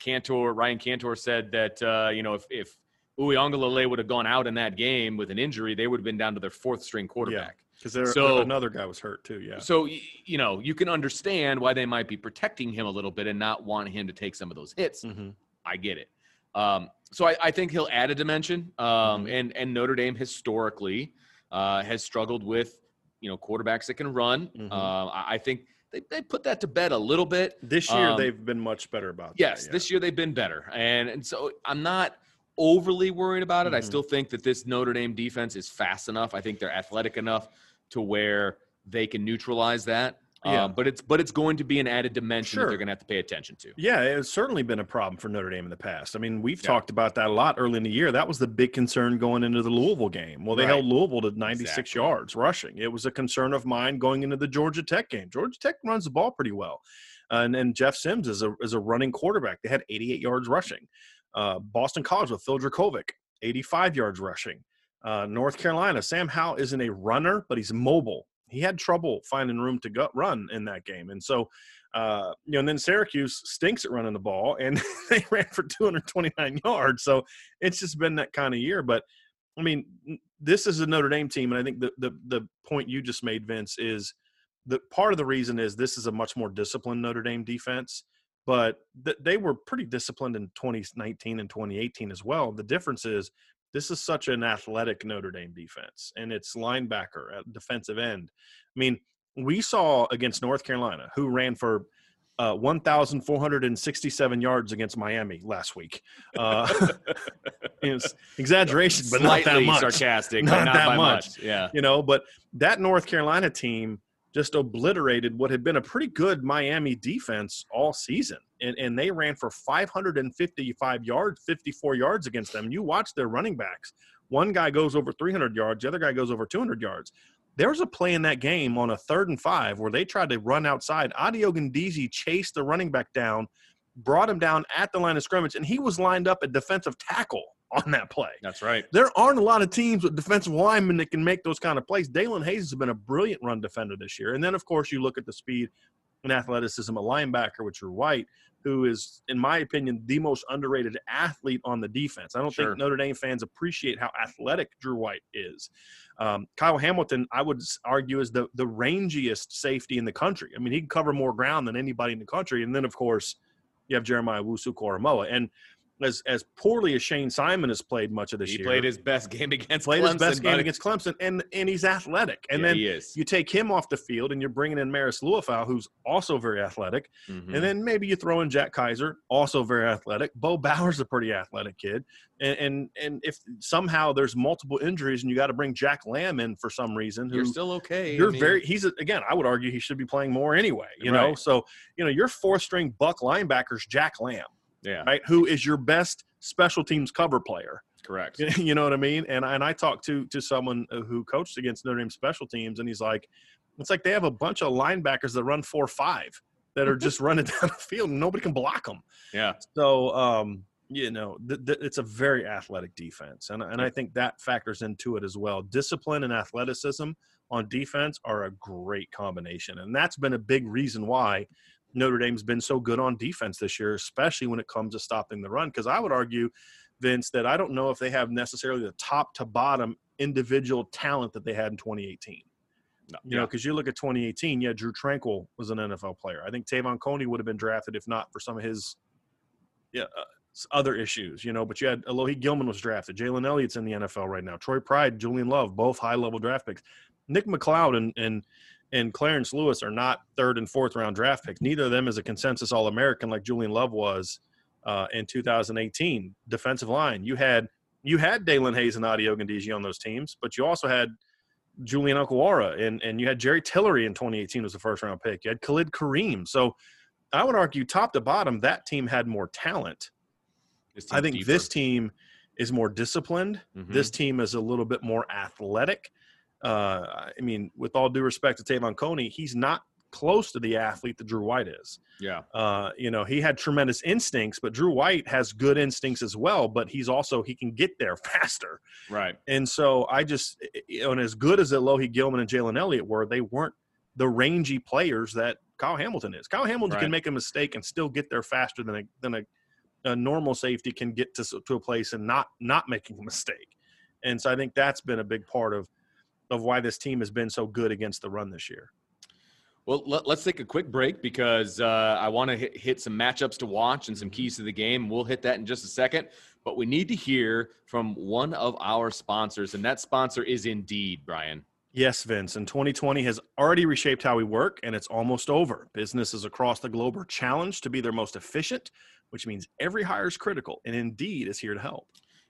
[SPEAKER 1] Cantor Ryan Cantor said that uh, you know if if Uiagalelei would have gone out in that game with an injury, they would have been down to their fourth string quarterback.
[SPEAKER 2] Yeah. Because so, another guy was hurt too. Yeah.
[SPEAKER 1] So you know you can understand why they might be protecting him a little bit and not want him to take some of those hits. Mm-hmm. I get it. Um, so I, I, think he'll add a dimension. Um,
[SPEAKER 2] Mm-hmm.
[SPEAKER 1] and and Notre Dame historically uh, has struggled with you know quarterbacks that can run.
[SPEAKER 2] Mhm.
[SPEAKER 1] Uh, I, I think they, they put that to bed a little bit.
[SPEAKER 2] This year
[SPEAKER 1] Um,
[SPEAKER 2] they've been much better about
[SPEAKER 1] Yes,
[SPEAKER 2] that. yeah.
[SPEAKER 1] this year they've been better, and and so I'm not overly worried about it. I
[SPEAKER 2] Mhm.
[SPEAKER 1] still think that this Notre Dame defense is fast enough. I think they're athletic enough to where they can neutralize that.
[SPEAKER 2] Yeah.
[SPEAKER 1] Um, but it's but it's going to be an added dimension that they're going to have to pay attention to.
[SPEAKER 2] Yeah, it's certainly been a problem for Notre Dame in the past. I mean, we've
[SPEAKER 1] Yeah.
[SPEAKER 2] talked about that a lot early in the year. That was the big concern going into the Louisville game. Well, they
[SPEAKER 1] Right.
[SPEAKER 2] held Louisville to 96
[SPEAKER 1] Exactly.
[SPEAKER 2] yards rushing. It was a concern of mine going into the Georgia Tech game. Georgia Tech runs the ball pretty well. Uh, and, and Jeff Sims is a, is a running quarterback. They had 88 yards rushing. Uh, Boston College with Phil Jurkovec, 85 yards rushing. Uh, North Carolina, Sam Howell isn't a runner, but he's mobile. He had trouble finding room to go run in that game. And so, uh, you know, and then Syracuse stinks at running the ball, and they ran for 229 yards. So it's just been that kind of year. But I mean, this is a Notre Dame team, and I think the the the point you just made, Vince, is the part of the reason is this is a much more disciplined Notre Dame defense. But th- they were pretty disciplined in 2019 and 2018 as well. The difference is this is such an athletic Notre Dame defense, and it's linebacker at defensive end. I mean, we saw against North Carolina, who ran for uh, 1,467 yards against Miami last week. Uh, exaggeration, but not that much.
[SPEAKER 1] sarcastic,
[SPEAKER 2] Not
[SPEAKER 1] not
[SPEAKER 2] that
[SPEAKER 1] by
[SPEAKER 2] much.
[SPEAKER 1] much. Yeah.
[SPEAKER 2] You know, but that North Carolina team just obliterated what had been a pretty good Miami defense all season. And, and they ran for 555 yards, 54 yards against them. You watch their running backs. One guy goes over 300 yards, the other guy goes over 200 yards. There was a play in that game on a third and five where they tried to run outside. Ade Ogundeji chased the running back down, brought him down at the line of scrimmage, and he was lined up at defensive tackle on that play.
[SPEAKER 1] That's right.
[SPEAKER 2] There aren't a lot of teams with defensive linemen that can make those kind of plays. Daelin Hayes has been a brilliant run defender this year. And then, of course, you look at the speed and athleticism of linebacker, which are White, who is, in my opinion, the most underrated athlete on the defense. I don't
[SPEAKER 1] Sure.
[SPEAKER 2] think Notre Dame fans appreciate how athletic Drew White is. Um, Kyle Hamilton, I would argue, is the the rangiest safety in the country. I mean, he can cover more ground than anybody in the country. And then, of course, you have Jeremiah Owusu Koramoah. And as as poorly as Shayne Simon has played much of this
[SPEAKER 1] He
[SPEAKER 2] year,
[SPEAKER 1] played his best game against
[SPEAKER 2] played
[SPEAKER 1] Clemson.
[SPEAKER 2] his best game against Clemson, and and he's athletic. And
[SPEAKER 1] Yeah,
[SPEAKER 2] then
[SPEAKER 1] he
[SPEAKER 2] you take him off the field, and you're bringing in Marist Liufau, who's also very athletic.
[SPEAKER 1] Mhm.
[SPEAKER 2] And then maybe you throw in Jack Kaiser, also very athletic. Bo Bauer's a pretty athletic kid. And and, and if somehow there's multiple injuries and you got to bring Jack Lamb in for some reason, who
[SPEAKER 1] you're still okay.
[SPEAKER 2] You're
[SPEAKER 1] mean,
[SPEAKER 2] very he's again, I would argue he should be playing more anyway. You know, so you know your fourth string buck linebacker's Jack Lamb,
[SPEAKER 1] yeah,
[SPEAKER 2] right? Who is your best special teams cover player.
[SPEAKER 1] correct.
[SPEAKER 2] you know what I mean? And and I talked to to someone uh, who coached against Notre Dame special teams, and he's like, it's like they have a bunch of linebackers that run four five that are just running down the field, and nobody can block them.
[SPEAKER 1] Yeah,
[SPEAKER 2] So, um, you know, th- th- it's a very athletic defense, and and I think that factors into it as well. Discipline and athleticism on defense are a great combination, and that's been a big reason why. Notre Dame's been so good on defense this year, especially when it comes to stopping the run. Because I would argue, Vince, that I don't know if they have necessarily the top to bottom individual talent that they had in 2018.
[SPEAKER 1] No,
[SPEAKER 2] You know, because you look at 2018, yeah, Drue Tranquill was an NFL player. I think Te'von Coney would have been drafted if not for some of his yeah, uh, other issues, you know. But you had Alohi Gilman was drafted. Jalen Elliott's in the NFL right now. Troy Pride, Julian Love, both high level draft picks. Nick McCloud and and and Clarence Lewis are not third and fourth round draft picks. Neither of them is a consensus All American like Julian Love was uh, in 2018. Defensive line, you had you had Daelin Hayes and Ade Ogundeji on those teams, but you also had Julian Okwara and and you had Jerry Tillery in 2018 was the first round pick. You had Khalid Kareem. So I would argue top to bottom that team had more talent. I think
[SPEAKER 1] deeper.
[SPEAKER 2] this team is more disciplined.
[SPEAKER 1] Mhm.
[SPEAKER 2] This team is a little bit more athletic. Uh, I mean, with all due respect to Te'von Coney, he's not close to the athlete that Drew White is.
[SPEAKER 1] yeah,
[SPEAKER 2] Uh, you know, he had tremendous instincts, but Drew White has good instincts as well. But he's also he can get there faster.
[SPEAKER 1] right.
[SPEAKER 2] And so I just, you know, and as good as Alohi Gilman and Jalen Elliott were, they weren't the rangy players that Kyle Hamilton is. Kyle Hamilton
[SPEAKER 1] Right.
[SPEAKER 2] can make a mistake and still get there faster than a than a, a normal safety can get to to a place and not not making a mistake. And so I think that's been a big part of of why this team has been so good against the run this year.
[SPEAKER 1] Well, let, us take a quick break because uh, I want to hit, hit, some matchups to watch and some keys to the game. We'll hit that in just a second. But we need to hear from one of our sponsors, and that sponsor is Indeed, Brian.
[SPEAKER 2] Yes, Vince. And 2020 has already reshaped how we work, and it's almost over. Businesses across the globe are challenged to be their most efficient, which means every hire is critical, and Indeed is here to help.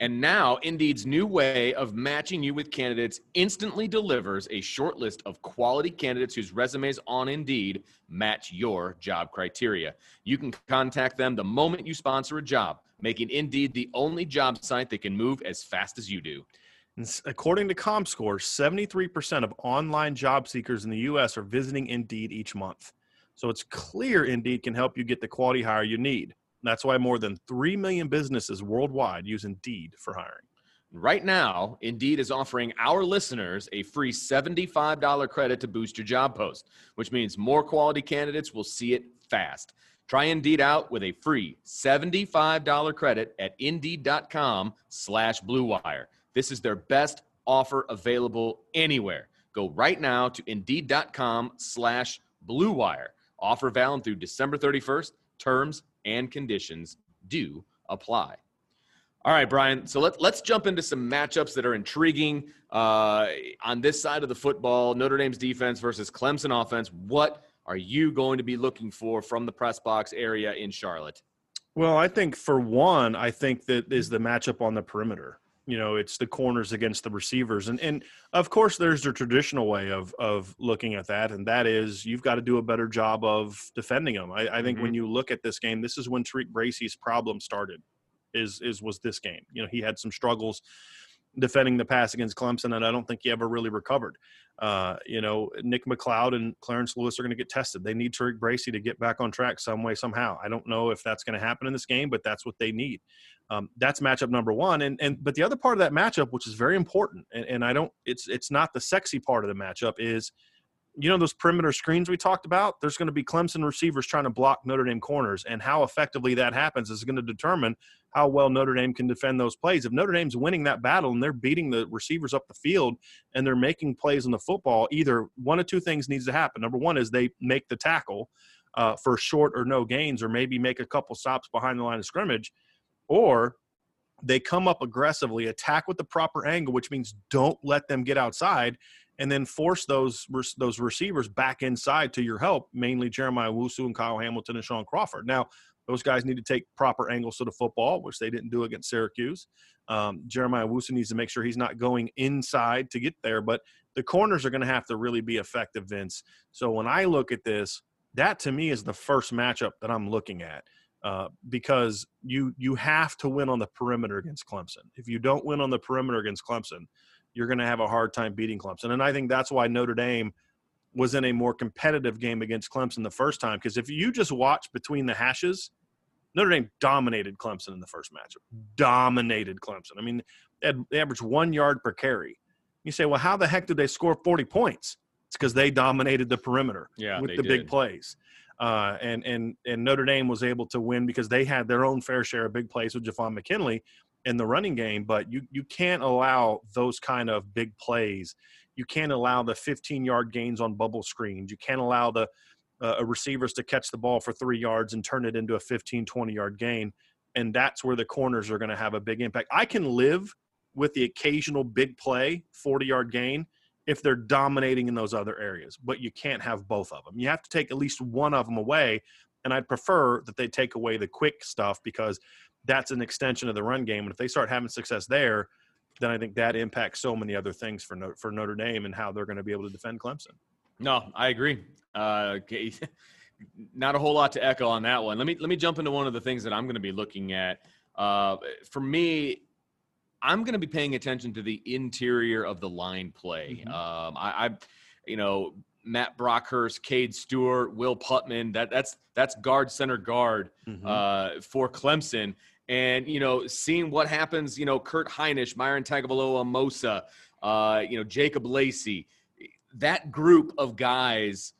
[SPEAKER 1] And now, Indeed's new way of matching you with candidates instantly delivers a short list of quality candidates whose resumes on Indeed match your job criteria. You can contact them the moment you sponsor a job, making Indeed the only job site that can move as fast as you do.
[SPEAKER 2] according to ComScore, 73% of online job seekers in the U.S. are visiting Indeed each month. So it's clear Indeed can help you get the quality hire you need. That's why more than 3 million businesses worldwide use Indeed for hiring.
[SPEAKER 1] Right now, Indeed is offering our listeners a free $75 credit to boost your job post, which means more quality candidates will see it fast. Try Indeed out with a free $75 credit at Indeed.com slash BlueWire. This is their best offer available anywhere. Go right now to Indeed.com slash BlueWire. Offer valid through December 31st. Terms and conditions do apply. All right, Brian. So let, let's jump into some matchups that are intriguing uh, on this side of the football Notre Dame's defense versus Clemson offense. What are you going to be looking for from the press box area in Charlotte?
[SPEAKER 2] Well, I think for one, I think that is the matchup on the perimeter you know it's the corners against the receivers and and of course there's the traditional way of of looking at that and that is you've got to do a better job of defending them i, I think mm-hmm. when you look at this game this is when TaRiq Bracy's problem started is is was this game you know he had some struggles defending the pass against Clemson, and I don't think he ever really recovered. Uh, you know, Nick McCloud and Clarence Lewis are going to get tested. They need TaRiq Bracy to get back on track some way, somehow. I don't know if that's going to happen in this game, but that's what they need. Um, that's matchup number one. And and but the other part of that matchup, which is very important, and, and I don't, it's it's not the sexy part of the matchup, is you know those perimeter screens we talked about there's going to be clemson receivers trying to block notre dame corners and how effectively that happens is going to determine how well notre dame can defend those plays if notre dame's winning that battle and they're beating the receivers up the field and they're making plays on the football either one of two things needs to happen number one is they make the tackle uh, for short or no gains or maybe make a couple stops behind the line of scrimmage or they come up aggressively attack with the proper angle which means don't let them get outside and then force those those receivers back inside to your help, mainly Jeremiah Owusu and Kyle Hamilton and Shaun Crawford. Now, those guys need to take proper angles to the football, which they didn't do against Syracuse. Um, Jeremiah Owusu needs to make sure he's not going inside to get there, but the corners are going to have to really be effective, Vince. So when I look at this, that to me is the first matchup that I'm looking at. Uh, because you you have to win on the perimeter against Clemson. If you don't win on the perimeter against Clemson, you're going to have a hard time beating Clemson. And I think that's why Notre Dame was in a more competitive game against Clemson the first time. Because if you just watch between the hashes, Notre Dame dominated Clemson in the first matchup. Dominated Clemson. I mean, they averaged one yard per carry. You say, well, how the heck did they score 40 points? It's because they dominated the perimeter
[SPEAKER 1] yeah,
[SPEAKER 2] with the
[SPEAKER 1] did.
[SPEAKER 2] big plays. Uh, and and and Notre Dame was able to win because they had their own fair share of big plays with Javon McKinley, in the running game, but you you can't allow those kind of big plays. You can't allow the 15 yard gains on bubble screens. You can't allow the uh, receivers to catch the ball for three yards and turn it into a 15, 20 yard gain. And that's where the corners are going to have a big impact. I can live with the occasional big play, 40 yard gain, if they're dominating in those other areas, but you can't have both of them. You have to take at least one of them away. And I'd prefer that they take away the quick stuff because that's an extension of the run game. And if they start having success there, then I think that impacts so many other things for for Notre Dame and how they're going to be able to defend Clemson.
[SPEAKER 1] No, I agree. Uh, okay. Not a whole lot to echo on that one. Let me let me jump into one of the things that I'm going to be looking at. Uh, for me, I'm going to be paying attention to the interior of the line play. Mm-hmm. Um, I, I, you know, Matt Bockhorst, Cade Stewart, Will Putnam. That that's that's guard center guard mm-hmm. uh, for Clemson. And, you know, seeing what happens, you know, Kurt Hinish, Myron Tagovailoa-Amosa, uh, you know, Jacob Lacey, that group of guys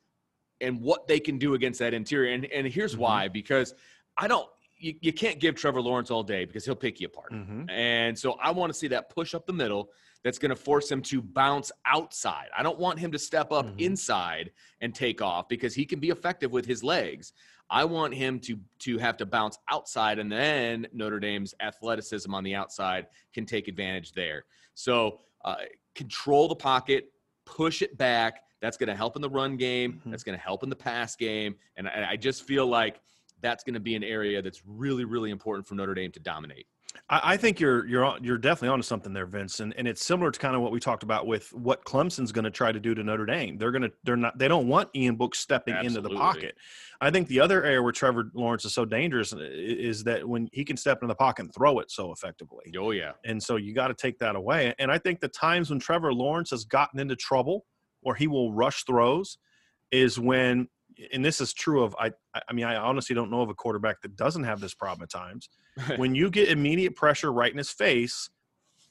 [SPEAKER 1] and what they can do against that interior. And, and here's mm-hmm. why because I don't, you, you can't give Trevor Lawrence all day because he'll pick you apart. Mm-hmm. And so I want to see that push up the middle that's going to force him to bounce outside. I don't want him to step up mm-hmm. inside and take off because he can be effective with his legs. I want him to to have to bounce outside and then Notre Dame's athleticism on the outside can take advantage there. So uh, control the pocket, push it back. That's going to help in the run game. Mm-hmm. That's going to help in the pass game. And I, I just feel like that's going to be an area that's really, really important for Notre Dame to dominate.
[SPEAKER 2] I, think you're you're you're definitely onto something there, Vince, and, and it's similar to kind of what we talked about with what Clemson's going to try to do to Notre Dame. They're going to they're not they don't want Ian Book stepping Absolutely. into the pocket. I think the other area where Trevor Lawrence is so dangerous uh, is that when he can step into the pocket and throw it so effectively.
[SPEAKER 1] Oh yeah,
[SPEAKER 2] and so you got to take that away. And I think the times when Trevor Lawrence has gotten into trouble or he will rush throws is when and this is true of I I mean I honestly don't know of a quarterback that doesn't have this problem at times. when you get immediate pressure right in his face,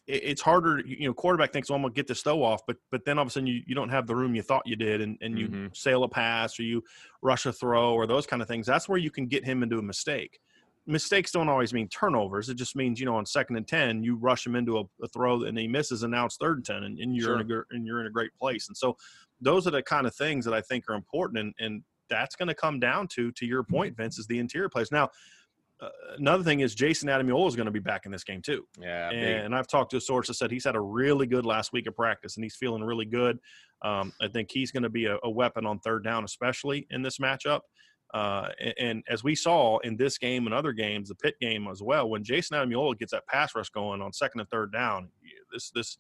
[SPEAKER 2] it, it's harder. You know, quarterback thinks, "Well, I'm gonna get this throw off," but but then all of a sudden you, you don't have the room you thought you did, and and you mm-hmm. sail a pass or you rush a throw or those kind of things. That's where you can get him into a mistake. Mistakes don't always mean turnovers. It just means you know on second and ten you rush him into a, a throw and he misses, and now it's third and ten, and, and you're sure. in a and you're in a great place. And so those are the kind of things that I think are important. And, and that's going to come down to, to your point, Vince, is the interior plays. Now, uh, another thing is Jayson Ademilola is going to be back in this game too.
[SPEAKER 1] Yeah,
[SPEAKER 2] and I've talked to a source that said he's had a really good last week of practice and he's feeling really good. Um, I think he's going to be a, a, weapon on third down, especially in this matchup. Uh, and, and, as we saw in this game and other games, the Pitt game as well, when Jayson Ademilola gets that pass rush going on second and third down, this this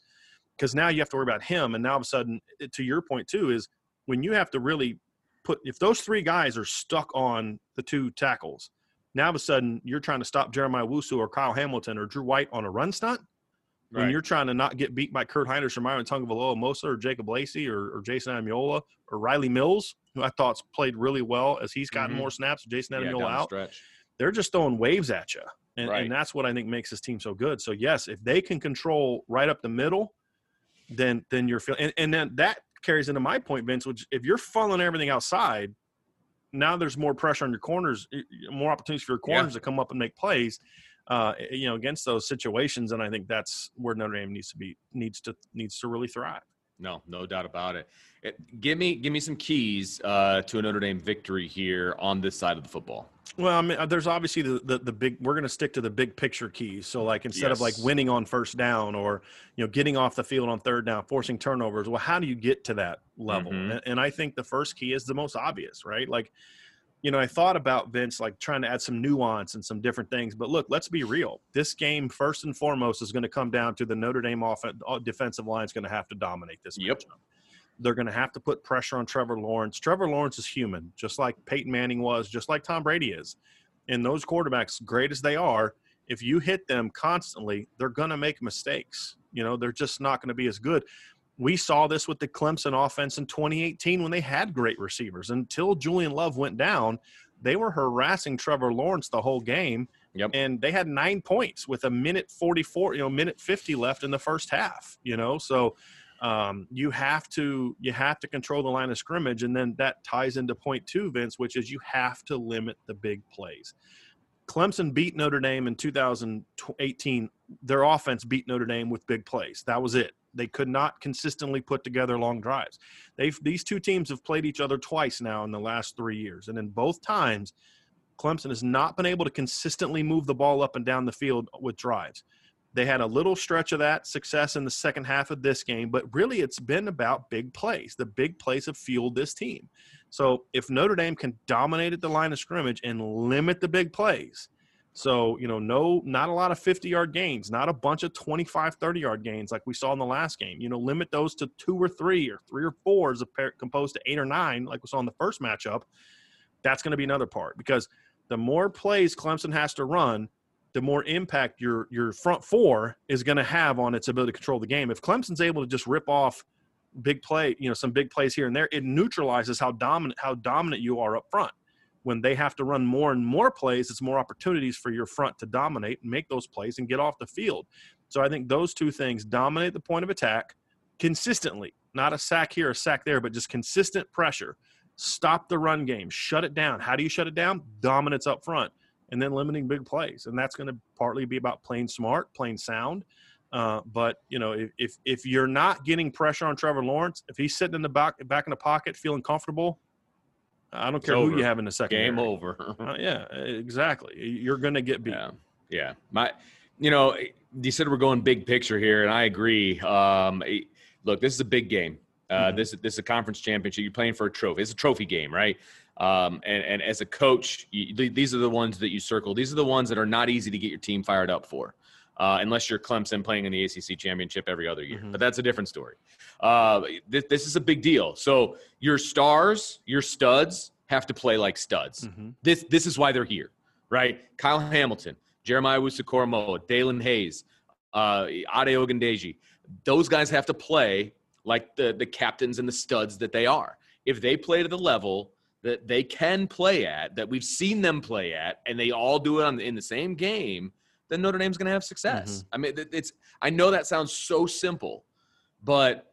[SPEAKER 2] because now you have to worry about him, and now all of a sudden, to your point too, is when you have to really put if those three guys are stuck on the two tackles, now of a sudden you're trying to stop Jeremiah Owusu or Kyle Hamilton or Drew White on a run stunt. Right. When you're trying to not get beat by Kurt Hinish or Myron Tagovailoa-Amosa or Jacob Lacey or, or Jayson Ademilola or Rylie Mills, who I thought's played really well as he's gotten mm-hmm. more snaps. Jayson Ademilola yeah, out. The They're just throwing waves at you, and, right. and that's what I think makes this team so good. So yes, if they can control right up the middle, then then you're feeling, and, and then that carries into my point, Vince, which if you're funneling everything outside, now there's more pressure on your corners, more opportunities for your corners yeah. to come up and make plays. Uh, you know, against those situations, and I think that's where Notre Dame needs to be needs to needs to really thrive.
[SPEAKER 1] No, no doubt about it. it give me give me some keys uh, to a Notre Dame victory here on this side of the football.
[SPEAKER 2] Well, I mean, uh, there's obviously the, the, the big. We're going to stick to the big picture keys. So, like, instead yes. of like winning on first down or you know getting off the field on third down, forcing turnovers. Well, how do you get to that level? Mm-hmm. And, and I think the first key is the most obvious, right? Like, you know, I thought about Vince like trying to add some nuance and some different things. But look, let's be real. This game, first and foremost, is going to come down to the Notre Dame offense, uh, defensive line is going to have to dominate this
[SPEAKER 1] yep.
[SPEAKER 2] matchup. They're going to have to put pressure on Trevor Lawrence. Trevor Lawrence is human, just like Peyton Manning was, just like Tom Brady is and those quarterbacks, great as they are, if you hit them constantly, they're going to make mistakes. You know, they're just not going to be as good. We saw this with the Clemson offense in 2018 when they had great receivers. Until Julian Love went down, they were harassing Trevor Lawrence the whole game.
[SPEAKER 1] Yep.
[SPEAKER 2] And they had nine points with a minute 44, you know, minute 50 left in the first half, you know. So um, you have to you have to control the line of scrimmage, and then that ties into point two, Vince, which is you have to limit the big plays. Clemson beat Notre Dame in 2018. Their offense beat Notre Dame with big plays. That was it. They could not consistently put together long drives. They've these two teams have played each other twice now in the last three years, and in both times, Clemson has not been able to consistently move the ball up and down the field with drives. They had a little stretch of that success in the second half of this game, but really it's been about big plays. The big plays have fueled this team. So if Notre Dame can dominate at the line of scrimmage and limit the big plays, so, you know, no, not a lot of 50 yard gains, not a bunch of 25, 30 yard gains like we saw in the last game. You know, limit those to two or three or three or four as opposed to eight or nine, like we saw in the first matchup. That's going to be another part because the more plays Clemson has to run, the more impact your your front four is going to have on its ability to control the game. If Clemson's able to just rip off big play, you know, some big plays here and there, it neutralizes how dominant how dominant you are up front. when they have to run more and more plays, it's more opportunities for your front to dominate and make those plays and get off the field. So I think those two things dominate the point of attack consistently, not a sack here, a sack there, but just consistent pressure. Stop the run game, shut it down. How do you shut it down? Dominance up front, and then limiting big plays. And that's going to partly be about playing smart, playing sound. Uh, but you know, if, if if you're not getting pressure on Trevor Lawrence, if he's sitting in the back back in the pocket feeling comfortable, I don't care
[SPEAKER 1] It's
[SPEAKER 2] who you have in the second.
[SPEAKER 1] Game over.
[SPEAKER 2] Uh, yeah, exactly. You're going to get beat.
[SPEAKER 1] Yeah, yeah. My, you know, you said we're going big picture here, and I agree. Um, look, this is a big game. Uh, This this is a conference championship. You're playing for a trophy. It's a trophy game, right? Um, and and as a coach, you, these are the ones that you circle. These are the ones that are not easy to get your team fired up for. Uh, unless you're Clemson playing in the ACC championship every other year, but that's a different story. Uh, this, this is a big deal. So your stars, your studs, have to play like studs. This this is why they're here, right? Kyle Hamilton, Jeremiah Owusu-Koramoah, Daelin Hayes, uh, Ade Ogundeji. Those guys have to play like the the captains and the studs that they are. If they play to the level that they can play at, that we've seen them play at, and they all do it on, in the same game, then Notre Dame's going to have success. Mm-hmm. I mean, it's. I know that sounds so simple, but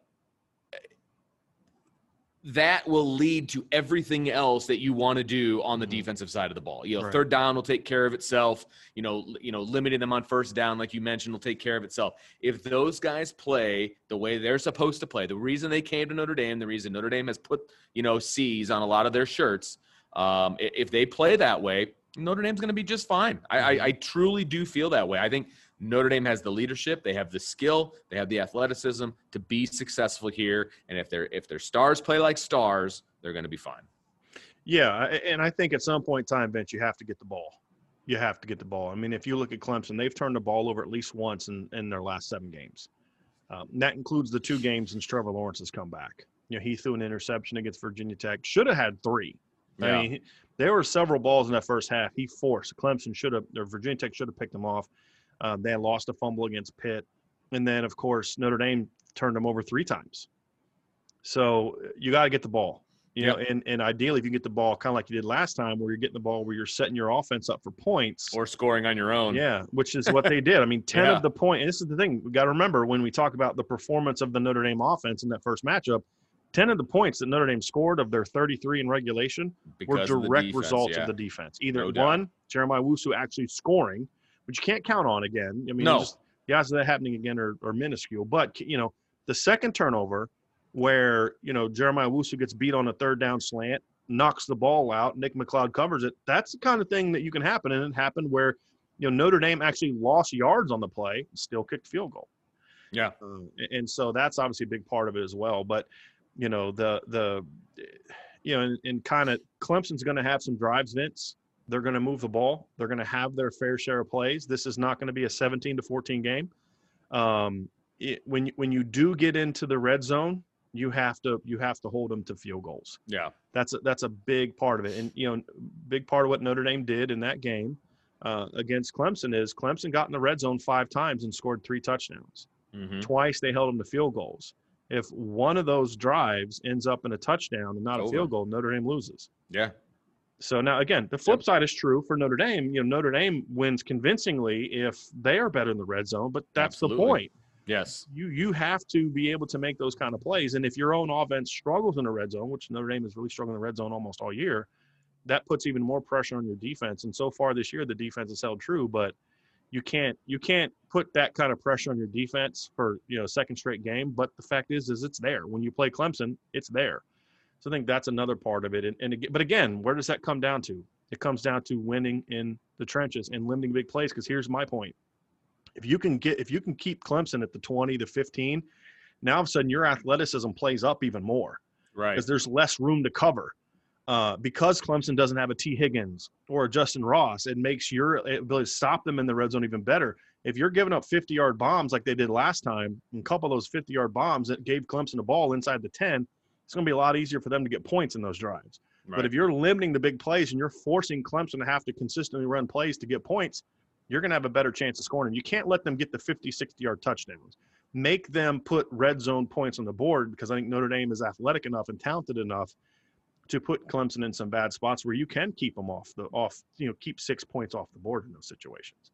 [SPEAKER 1] that will lead to everything else that you want to do on the defensive side of the ball. You know,
[SPEAKER 2] Right.
[SPEAKER 1] third down will take care of itself. You know, you know, limiting them on first down, like you mentioned, will take care of itself. If those guys play the way they're supposed to play, the reason they came to Notre Dame, the reason Notre Dame has put you know C's on a lot of their shirts, um, if they play that way, Notre Dame's going to be just fine. I, I, I truly do feel that way. I think Notre Dame has the leadership, they have the skill, they have the athleticism to be successful here. And if their if their stars play like stars, they're going to be fine.
[SPEAKER 2] Yeah, and I think at some point in time, Vince, you have to get the ball. You have to get the ball. I mean, if you look at Clemson, they've turned the ball over at least once in, in their last seven games. Um, that includes the two games since Trevor Lawrence has come back. You know, he threw an interception against Virginia Tech. Should have had three.
[SPEAKER 1] Yeah.
[SPEAKER 2] I mean, there were several balls in that first half he forced. Clemson should have, or Virginia Tech should have picked them off. Um, they lost a fumble against Pitt, and then of course Notre Dame turned them over three times. So you got to get the ball. You know, and, and ideally, if you get the ball kind of like you did last time, where you're getting the ball where you're setting your offense up for points,
[SPEAKER 1] or scoring on your own.
[SPEAKER 2] Yeah, which is what they did. I mean, 10
[SPEAKER 1] Yeah.
[SPEAKER 2] of the point, and this is the thing, we got to remember when we talk about the performance of the Notre Dame offense in that first matchup, 10 of the points that Notre Dame scored of their 33 in regulation were
[SPEAKER 1] Because of
[SPEAKER 2] direct
[SPEAKER 1] defense,
[SPEAKER 2] results
[SPEAKER 1] yeah.
[SPEAKER 2] of the defense. Either
[SPEAKER 1] No
[SPEAKER 2] one, Jeremiah Owusu actually scoring, which you can't count on again. I mean,
[SPEAKER 1] No.
[SPEAKER 2] just, the odds of that happening again are, are minuscule. But, you know, the second turnover where, you know, Jeremiah Owusu gets beat on a third down slant, knocks the ball out, Nick McCloud covers it. That's the kind of thing that you can happen. And it happened where, you know, Notre Dame actually lost yards on the play, still kicked field goal.
[SPEAKER 1] Yeah.
[SPEAKER 2] Um, and so that's obviously a big part of it as well. But you know the the you know and, and kind of Clemson's going to have some drives, Vince. They're going to move the ball. They're going to have their fair share of plays. This is not going to be a 17 to 14 game. Um, it, when you- when you do get into the red zone, you have to you have to hold them to field goals.
[SPEAKER 1] Yeah.
[SPEAKER 2] That's a, that's a big part of it, and you know, big part of what Notre Dame did in that game uh, against Clemson is Clemson got in the red zone five times and scored three touchdowns.
[SPEAKER 1] Mhm.
[SPEAKER 2] Twice they held them to field goals. If one of those drives ends up in a touchdown and not a field goal, Notre Dame loses.
[SPEAKER 1] Yeah.
[SPEAKER 2] So now again, the flip side is true for Notre Dame. You know, Notre Dame wins convincingly if they are better in the red zone, but that's
[SPEAKER 1] Absolutely.
[SPEAKER 2] the point.
[SPEAKER 1] Yes.
[SPEAKER 2] You you have to be able to make those kind of plays. And if your own offense struggles in the red zone, which Notre Dame has really struggled in the red zone almost all year, that puts even more pressure on your defense. And so far this year, the defense has held true, but you can't you can't put that kind of pressure on your defense for you know second straight game. But the fact is, is it's there when you play Clemson, it's there. So I think that's another part of it. And, and but again, where does that come down to? It comes down to winning in the trenches and limiting big plays. Because here's my point: if you can get if you can keep Clemson at the 20 to 15, now all of a sudden your athleticism plays up even more
[SPEAKER 1] Right.
[SPEAKER 2] because there's less room to cover. Uh, because Clemson doesn't have a T. Higgins or a Justin Ross, it makes your ability to stop them in the red zone even better. If you're giving up 50 yard bombs like they did last time, and a couple of those 50 yard bombs that gave Clemson a ball inside the 10, it's going to be a lot easier for them to get points in those drives.
[SPEAKER 1] Right.
[SPEAKER 2] But if you're limiting the big plays and you're forcing Clemson to have to consistently run plays to get points, you're going to have a better chance of scoring. You can't let them get the 50, 60 yard touchdowns. Make them put red zone points on the board because I think Notre Dame is athletic enough and talented enough to put Clemson in some bad spots where you can keep them off the off, you know, keep six points off the board in those situations.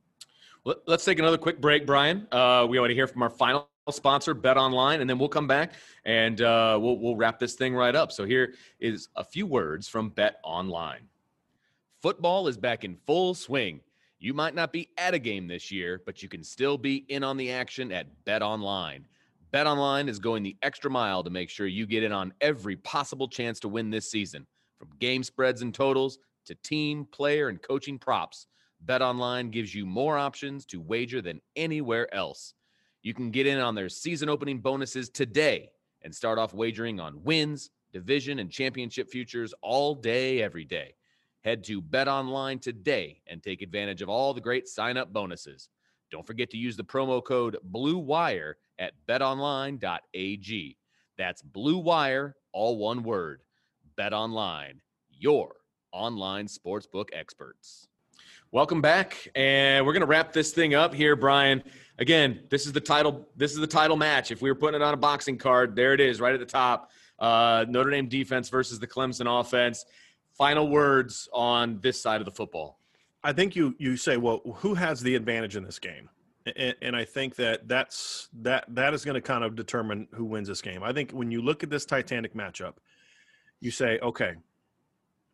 [SPEAKER 1] Let's take another quick break, Brian. Uh, we want to hear from our final sponsor, Bet Online, and then we'll come back and uh, we'll, we'll wrap this thing right up. So here is a few words from Bet Online. Football is back in full swing. You might not be at a game this year, but you can still be in on the action at Bet Online. Bet Online is going the extra mile to make sure you get in on every possible chance to win this season. From game spreads and totals to team, player, and coaching props, Bet Online gives you more options to wager than anywhere else. You can get in on their season opening bonuses today and start off wagering on wins, division, and championship futures all day, every day. Head to Bet Online today and take advantage of all the great sign up bonuses. Don't forget to use the promo code BLUEWIRE at betonline.ag. That's Blue Wire, all one word. Bet Online, your online sportsbook experts. Welcome back, and we're going to wrap this thing up here, Brian. Again, this is the title. This is the title match. If we were putting it on a boxing card, there it is, right at the top. Uh, Notre Dame defense versus the Clemson offense final words on this side of the football?
[SPEAKER 2] I think you you say, well, who has the advantage in this game? And, and I think that that's that that is going to kind of determine who wins this game. I think when you look at this Titanic matchup, you say, okay,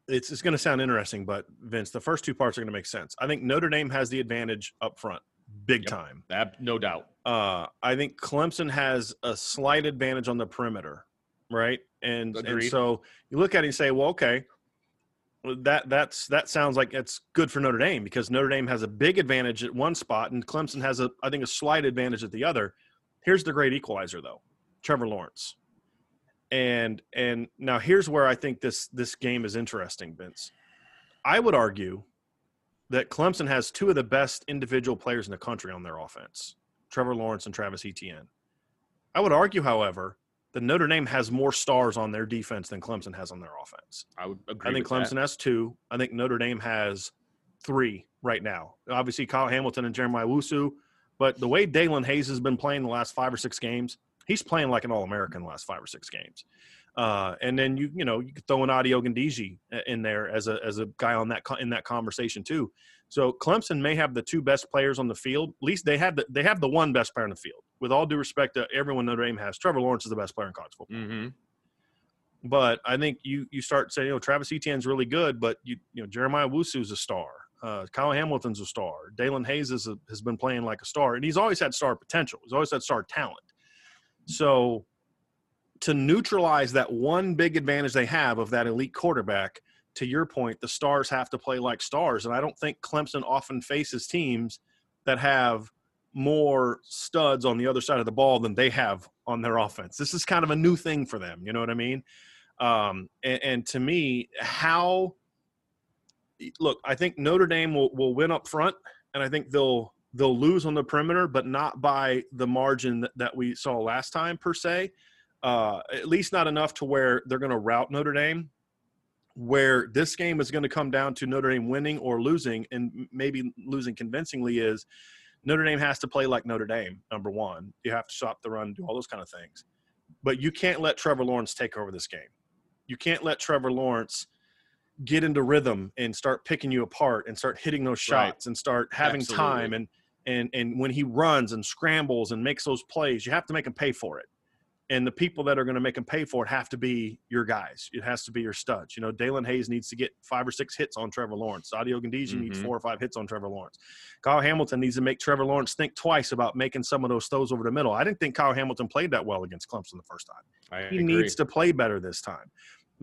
[SPEAKER 2] it's it's going to sound interesting, but Vince, the first two parts are going to make sense. I think Notre Dame has the advantage up front, big yep, time,
[SPEAKER 1] that, no doubt.
[SPEAKER 2] Uh, I think Clemson has a slight advantage on the perimeter, right? And Agreed. and so you look at it and say, well, okay, that that's that sounds like it's good for Notre Dame because Notre Dame has a big advantage at one spot and Clemson has a I think a slight advantage at the other. Here's the great equalizer though. Trevor Lawrence. And and now here's where I think this this game is interesting, Vince. I would argue that Clemson has two of the best individual players in the country on their offense, Trevor Lawrence and Travis Etienne. I would argue, however, that Notre Dame has more stars on their defense than Clemson has on their offense.
[SPEAKER 1] I would agree.
[SPEAKER 2] I think Clemson
[SPEAKER 1] that.
[SPEAKER 2] has two. I think Notre Dame has three right now. Obviously, Kyle Hamilton and Jeremiah Owusu. but the way Daelin Hayes has been playing the last five or six games, he's playing like an All American the last five or six games. Uh, and then you you know you could throw an Ade Ogundeji in there as a as a guy on that in that conversation too. So Clemson may have the two best players on the field. At least they have the they have the one best player on the field. With all due respect to everyone Notre Dame has, Trevor Lawrence is the best player in college football.
[SPEAKER 1] Mm-hmm.
[SPEAKER 2] But I think you you start saying, you know, Travis Etienne's really good, but you you know Jeremiah is a star. Uh, Kyle Hamilton's a star. Daelin Hayes is a, has been playing like a star, and he's always had star potential. He's always had star talent. So to neutralize that one big advantage they have of that elite quarterback – to your point, the stars have to play like stars. And I don't think Clemson often faces teams that have more studs on the other side of the ball than they have on their offense. This is kind of a new thing for them. You know what I mean? Um, and, and, to me, how look, I think Notre Dame will, will win up front, and I think they'll they'll lose on the perimeter, but not by the margin that, that we saw last time per se. Uh, at least not enough to where they're going to rout Notre Dame where this game is going to come down to Notre Dame winning or losing, and maybe losing convincingly, is Notre Dame has to play like Notre Dame. Number one, you have to stop the run, do all those kind of things, but you can't let Trevor Lawrence take over this game. You can't let Trevor Lawrence get into rhythm and start picking you apart and start hitting those shots right. and start having Absolutely. time and and and when he runs and scrambles and makes those plays, you have to make him pay for it and the people that are going to make him pay for it have to be your guys. It has to be your studs. You know, Daelin Hayes needs to get five or six hits on Trevor Lawrence. Ade Ogundeji mm-hmm. needs four or five hits on Trevor Lawrence. Kyle Hamilton needs to make Trevor Lawrence think twice about making some of those throws over the middle. I didn't think Kyle Hamilton played that well against Clemson the first time.
[SPEAKER 1] I
[SPEAKER 2] he
[SPEAKER 1] agree.
[SPEAKER 2] needs to play better this time.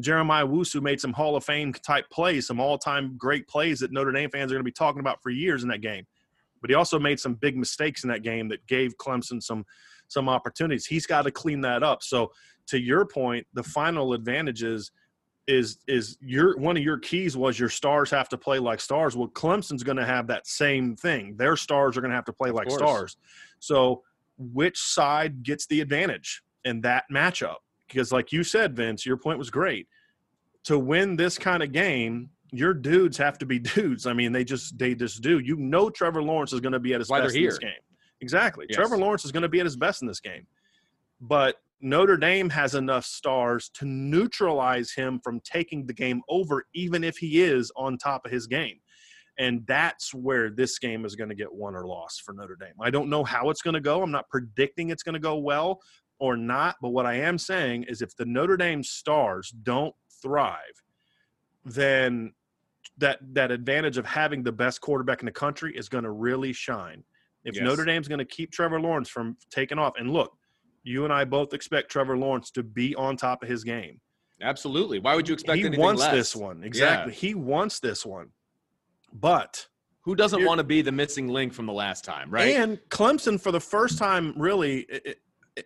[SPEAKER 2] Jeremiah Owusu made some Hall of Fame type plays, some all time great plays that Notre Dame fans are going to be talking about for years in that game. But he also made some big mistakes in that game that gave Clemson some some opportunities. He's got to clean that up. So to your point, the final advantage is is is your one of your keys was your stars have to play like stars. Well, Clemson's going to have that same thing. Their stars are going to have to play like stars. So which side gets the advantage in that matchup? Because like you said, Vince, your point was great. To win this kind of game, your dudes have to be dudes. I mean, they just they just do. You know Trevor Lawrence is going to be at his Why best in this game. Exactly. Yes. Trevor Lawrence is going to be at his best in this game. But Notre Dame has enough stars to neutralize him from taking the game over, even if he is on top of his game. And that's where this game is going to get won or lost for Notre Dame. I don't know how it's going to go. I'm not predicting it's going to go well or not. But what I am saying is if the Notre Dame stars don't thrive, then that that advantage of having the best quarterback in the country is going to really shine. If
[SPEAKER 1] Yes.
[SPEAKER 2] Notre Dame's going to keep Trevor Lawrence from taking off, and look, you and I both expect Trevor Lawrence to be on top of his game.
[SPEAKER 1] Absolutely. Why would you expect
[SPEAKER 2] he wants
[SPEAKER 1] less?
[SPEAKER 2] this one exactly. He wants this one, but
[SPEAKER 1] Who doesn't want to be the missing link from the last time, right?
[SPEAKER 2] And Clemson, for the first time, really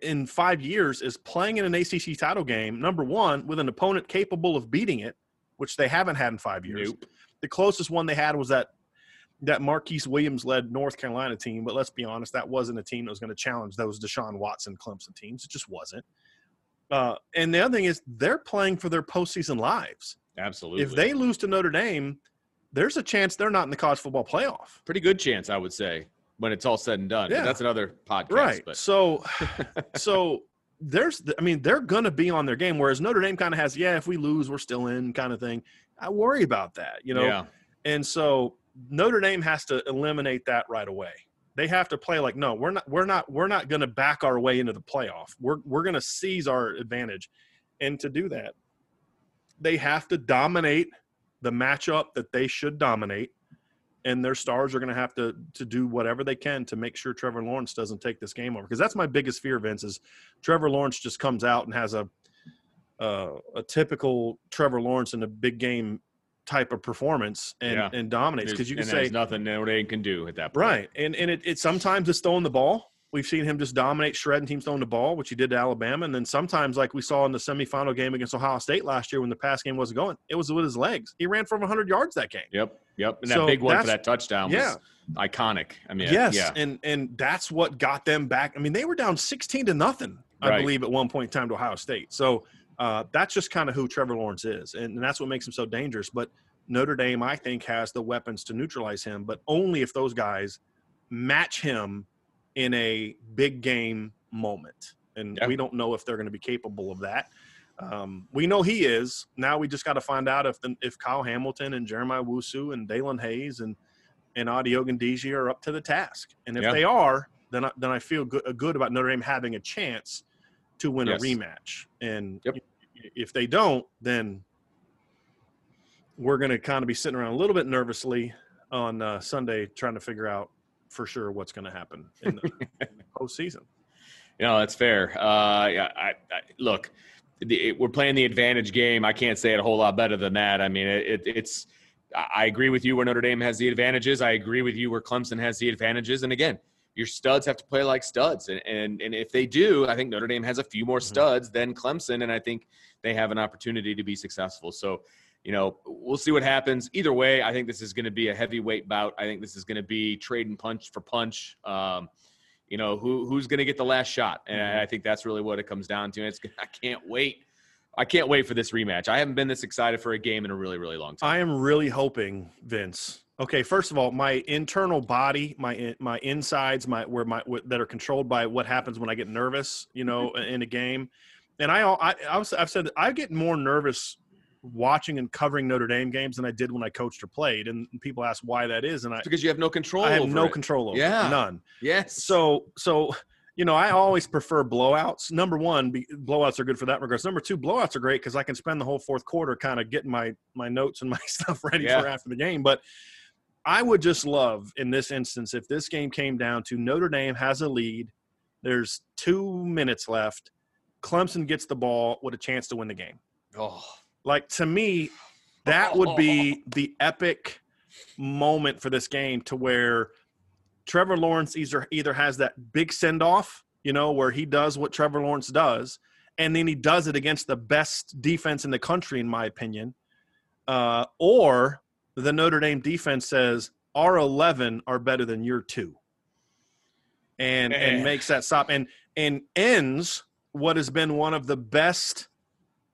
[SPEAKER 2] in five years, is playing in an ACC title game. Number one, with an opponent capable of beating it, which they haven't had in five years.
[SPEAKER 1] Nope.
[SPEAKER 2] The closest one they had was that that Marquise Williams led North Carolina team. But let's be honest, that wasn't a team that was going to challenge those Deshaun Watson Clemson teams. It just wasn't. Uh, and the other thing is, they're playing for their postseason lives.
[SPEAKER 1] Absolutely.
[SPEAKER 2] If they lose to Notre Dame, there's a chance they're not in the college football playoff.
[SPEAKER 1] pretty good chance, I would say, when it's all said and done.
[SPEAKER 2] Yeah.
[SPEAKER 1] that's another podcast.
[SPEAKER 2] right
[SPEAKER 1] But
[SPEAKER 2] so so there's i mean they're going to be on their game whereas notre dame kind of has yeah if we lose we're still in kind of thing i worry about that you know
[SPEAKER 1] yeah.
[SPEAKER 2] and so notre dame has to eliminate that right away they have to play like no we're not we're not we're not going to back our way into the playoff we're we're going to seize our advantage and to do that they have to dominate the matchup that they should dominate and their stars are going to have to to do whatever they can to make sure Trevor Lawrence doesn't take this game over because that's my biggest fear, Vince. Is Trevor Lawrence just comes out and has a uh, a typical Trevor Lawrence in a big game type of performance and
[SPEAKER 1] Yeah.
[SPEAKER 2] and dominates because you can say
[SPEAKER 1] nothing Notre Dame can do at that point.
[SPEAKER 2] right and and it, it sometimes it's throwing the ball. We've seen him just dominate, shredding teams throwing the ball, which he did to Alabama, and then sometimes, like we saw in the semifinal game against Ohio State last year, when the pass game wasn't going, it was with his legs. He ran for over 100 yards that game.
[SPEAKER 1] Yep. Yep. And
[SPEAKER 2] So
[SPEAKER 1] that big one for that touchdown
[SPEAKER 2] yeah.
[SPEAKER 1] was iconic. I mean,
[SPEAKER 2] yes,
[SPEAKER 1] yeah.
[SPEAKER 2] and and that's what got them back. I mean, they were down sixteen to nothing, I
[SPEAKER 1] Right.
[SPEAKER 2] believe, at one point in time to Ohio State. So uh, that's just kind of who Trevor Lawrence is, and, and that's what makes him so dangerous. But Notre Dame, I think, has the weapons to neutralize him, but only if those guys match him in a big game moment. And
[SPEAKER 1] Yeah.
[SPEAKER 2] we don't know if they're going to be capable of that. Um, we know he is. Now we just got to find out if the, if Kyle Hamilton and Jeremiah Owusu and Daelin Hayes and and Ade Ogundeji are up to the task. And if
[SPEAKER 1] Yeah.
[SPEAKER 2] they are, then I, then I feel good, good about Notre Dame having a chance to win
[SPEAKER 1] Yes.
[SPEAKER 2] a rematch. And
[SPEAKER 1] Yep.
[SPEAKER 2] If they don't, then we're going to kind of be sitting around a little bit nervously on uh, Sunday trying to figure out for sure what's going to happen in the, in the postseason.
[SPEAKER 1] You know, that's fair. Uh, yeah, I, I, look, the, it, we're playing the advantage game. I can't say it a whole lot better than that. I mean, it, it, it's. I agree with you where Notre Dame has the advantages. I agree with you where Clemson has the advantages. And again, your studs have to play like studs, and and, and if they do, I think Notre Dame has a few more studs than Clemson, and I think they have an opportunity to be successful. So. You know, we'll see what happens. Either way, I think this is going to be a heavyweight bout. I think this is going to be trading punch for punch. Um, you know who who's going to get the last shot and
[SPEAKER 2] Mm-hmm.
[SPEAKER 1] i think that's really what it comes down to it's i can't wait i can't wait for this rematch i haven't been this excited for a game in a really really long time
[SPEAKER 2] I am really hoping, Vince. Okay, first of all, my internal body, my my insides, my where my that are controlled by what happens when I get nervous, you know, mm-hmm. in a game. And I, I, I've said I get more nervous watching and covering Notre Dame games than I did when I coached or played. And people ask why that is, and I,
[SPEAKER 1] because you have no control
[SPEAKER 2] I have no
[SPEAKER 1] it.
[SPEAKER 2] control over it,
[SPEAKER 1] Yeah.
[SPEAKER 2] none.
[SPEAKER 1] yes
[SPEAKER 2] So, so you know, I always prefer blowouts. Number one, be, blowouts are good for that regards. Number two, blowouts are great because I can spend the whole fourth quarter kind of getting my my notes and my stuff ready
[SPEAKER 1] Yeah.
[SPEAKER 2] for after the game. But I would just love in this instance if this game came down to Notre Dame has a lead. There's two minutes left. Clemson gets the ball with a chance to win the game.
[SPEAKER 1] oh
[SPEAKER 2] Like to me, that would be the epic moment for this game to where Trevor Lawrence either either has that big send off, you know, where he does what Trevor Lawrence does, and then he does it against the best defense in the country, in my opinion, uh, or the Notre Dame defense says our eleven are better than your two, and
[SPEAKER 1] Eh.
[SPEAKER 2] and makes that stop and and ends what has been one of the best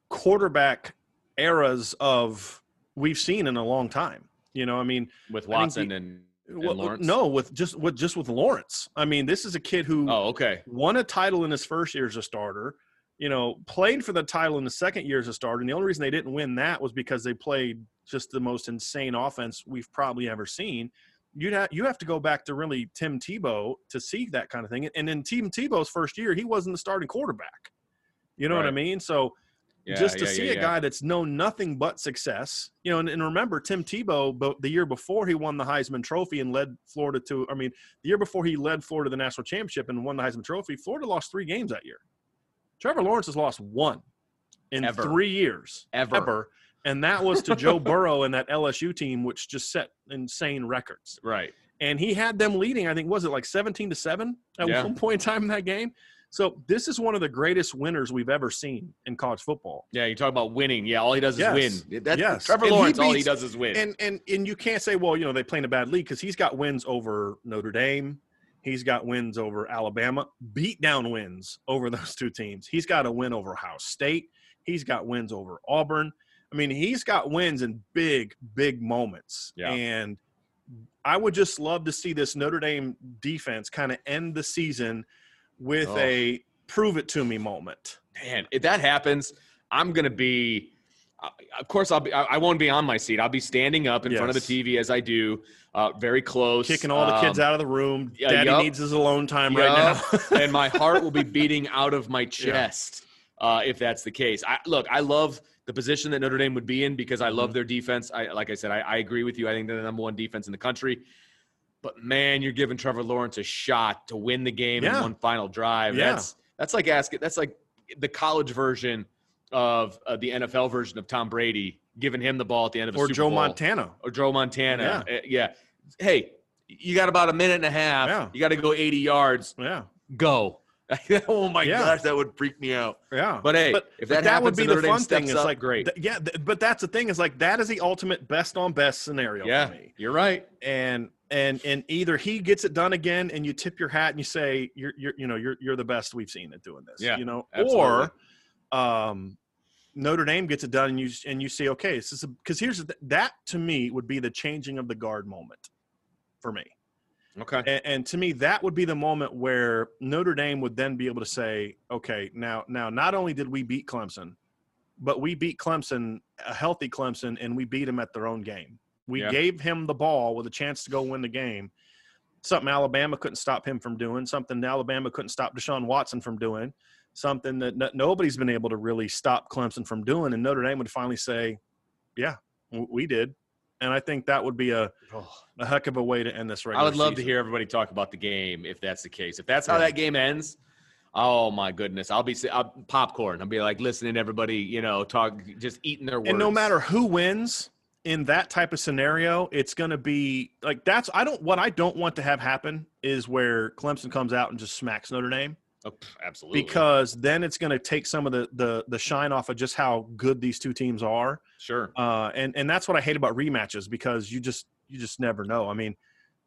[SPEAKER 2] quarterback eras of we've seen in a long time. You know, I mean,
[SPEAKER 1] with watson and, and
[SPEAKER 2] well,
[SPEAKER 1] lawrence
[SPEAKER 2] no, with just with just with Lawrence. I mean, this is a kid who
[SPEAKER 1] oh okay
[SPEAKER 2] won a title in his first year as a starter, you know, played for the title in the second year as a starter. And the only reason they didn't win that was because they played just the most insane offense we've probably ever seen. You'd have you have to go back to really Tim Tebow to see that kind of thing. And in Tim Tebow's first year, he wasn't the starting quarterback. You know what I mean? So
[SPEAKER 1] Yeah,
[SPEAKER 2] just to
[SPEAKER 1] yeah,
[SPEAKER 2] see
[SPEAKER 1] yeah,
[SPEAKER 2] a guy that's known nothing but success, you know, and, and remember Tim Tebow, bo- the year before he won the Heisman Trophy and led Florida to, I mean, the year before he led Florida to the national championship and won the Heisman Trophy, Florida lost three games that year. Trevor Lawrence has lost one in
[SPEAKER 1] Ever.
[SPEAKER 2] three years,
[SPEAKER 1] ever. Ever.
[SPEAKER 2] And that was to Joe Burrow and that LSU team, which just set insane records.
[SPEAKER 1] Right.
[SPEAKER 2] And he had them leading, I think, was it like seventeen to seven at
[SPEAKER 1] Yeah.
[SPEAKER 2] one point in time in that game. So this is one of the greatest winners we've ever seen in college football.
[SPEAKER 1] Yeah, you talk about winning. Yeah, all he does
[SPEAKER 2] Yes.
[SPEAKER 1] is win. That's
[SPEAKER 2] Yes.
[SPEAKER 1] Trevor
[SPEAKER 2] And he
[SPEAKER 1] Lawrence. all he does is win.
[SPEAKER 2] And and and you can't say, well, you know, they play in a bad league because he's got wins over Notre Dame. He's got wins over Alabama, beat down wins over those two teams. He's got a win over Ohio State. He's got wins over Auburn. I mean, he's got wins in big, big moments.
[SPEAKER 1] Yeah.
[SPEAKER 2] And I would just love to see this Notre Dame defense kind of end the season with
[SPEAKER 1] Oh.
[SPEAKER 2] a prove it to me moment.
[SPEAKER 1] man, if that happens, I'm gonna be. Uh, of course, I'll be. I, I won't be on my seat. I'll be standing up in front of the TV as I do, uh, very close,
[SPEAKER 2] Kicking all the kids
[SPEAKER 1] Um,
[SPEAKER 2] out of the room.
[SPEAKER 1] yeah,
[SPEAKER 2] Daddy
[SPEAKER 1] yup.
[SPEAKER 2] needs his alone time right now.
[SPEAKER 1] And my heart will be beating out of my chest uh, if that's the case. I look, I love the position that Notre Dame would be in because I
[SPEAKER 2] Mm-hmm.
[SPEAKER 1] love their defense. I like I said, I, I agree with you. I think they're the number one defense in the country. But man, you're giving Trevor Lawrence a shot to win the game in one final drive.
[SPEAKER 2] Yeah.
[SPEAKER 1] That's that's like asking. That's like the college version of uh, the NFL version of Tom Brady giving him the ball at the end of a
[SPEAKER 2] or
[SPEAKER 1] Super
[SPEAKER 2] Joe
[SPEAKER 1] Bowl
[SPEAKER 2] Montana.
[SPEAKER 1] or Joe Montana. Uh, Yeah. Hey, you got about a minute and a half.
[SPEAKER 2] Yeah.
[SPEAKER 1] You got to go 80 yards.
[SPEAKER 2] Yeah.
[SPEAKER 1] Go. oh my
[SPEAKER 2] Yeah.
[SPEAKER 1] gosh, that would freak me out.
[SPEAKER 2] Yeah.
[SPEAKER 1] But hey, if that,
[SPEAKER 2] would
[SPEAKER 1] happens,
[SPEAKER 2] be the
[SPEAKER 1] Notre Dame
[SPEAKER 2] fun thing.
[SPEAKER 1] up,
[SPEAKER 2] like
[SPEAKER 1] great.
[SPEAKER 2] th- yeah, th- but that's the thing is like that is the ultimate best on best scenario
[SPEAKER 1] yeah,
[SPEAKER 2] for me.
[SPEAKER 1] you're right.
[SPEAKER 2] And and and either he gets it done again, and you tip your hat and you say you're you're you know you're you're the best we've seen at doing this.
[SPEAKER 1] Yeah,
[SPEAKER 2] you know,
[SPEAKER 1] absolutely.
[SPEAKER 2] or um, Notre Dame gets it done, and you and you say okay, this is because here's the, that to me would be the changing of the guard moment for me.
[SPEAKER 1] Okay.
[SPEAKER 2] And, and to me, that would be the moment where Notre Dame would then be able to say, okay, now, now, not only did we beat Clemson, but we beat Clemson, a healthy Clemson, and we beat them at their own game. We
[SPEAKER 1] Yeah.
[SPEAKER 2] gave him the ball with a chance to go win the game. Something Alabama couldn't stop him from doing. Something Alabama couldn't stop Deshaun Watson from doing. Something that no- nobody's been able to really stop Clemson from doing. And Notre Dame would finally say, "Yeah, we did." And I think that would be a, a heck of a way to end this regular
[SPEAKER 1] I would love to hear everybody talk about the game if that's the case. If that's how
[SPEAKER 2] Yeah.
[SPEAKER 1] that game ends, oh my goodness, I'll be I'll, popcorn. I'll be like listening to everybody, you know, talk, just eating their words.
[SPEAKER 2] And no matter who wins in that type of scenario, it's going to be like that's I don't what I don't want to have happen is where Clemson comes out and just smacks Notre Dame
[SPEAKER 1] Oh, absolutely,
[SPEAKER 2] because then it's going to take some of the the the shine off of just how good these two teams are.
[SPEAKER 1] sure,
[SPEAKER 2] Uh, and and that's what I hate about rematches because you just you just never know. I mean,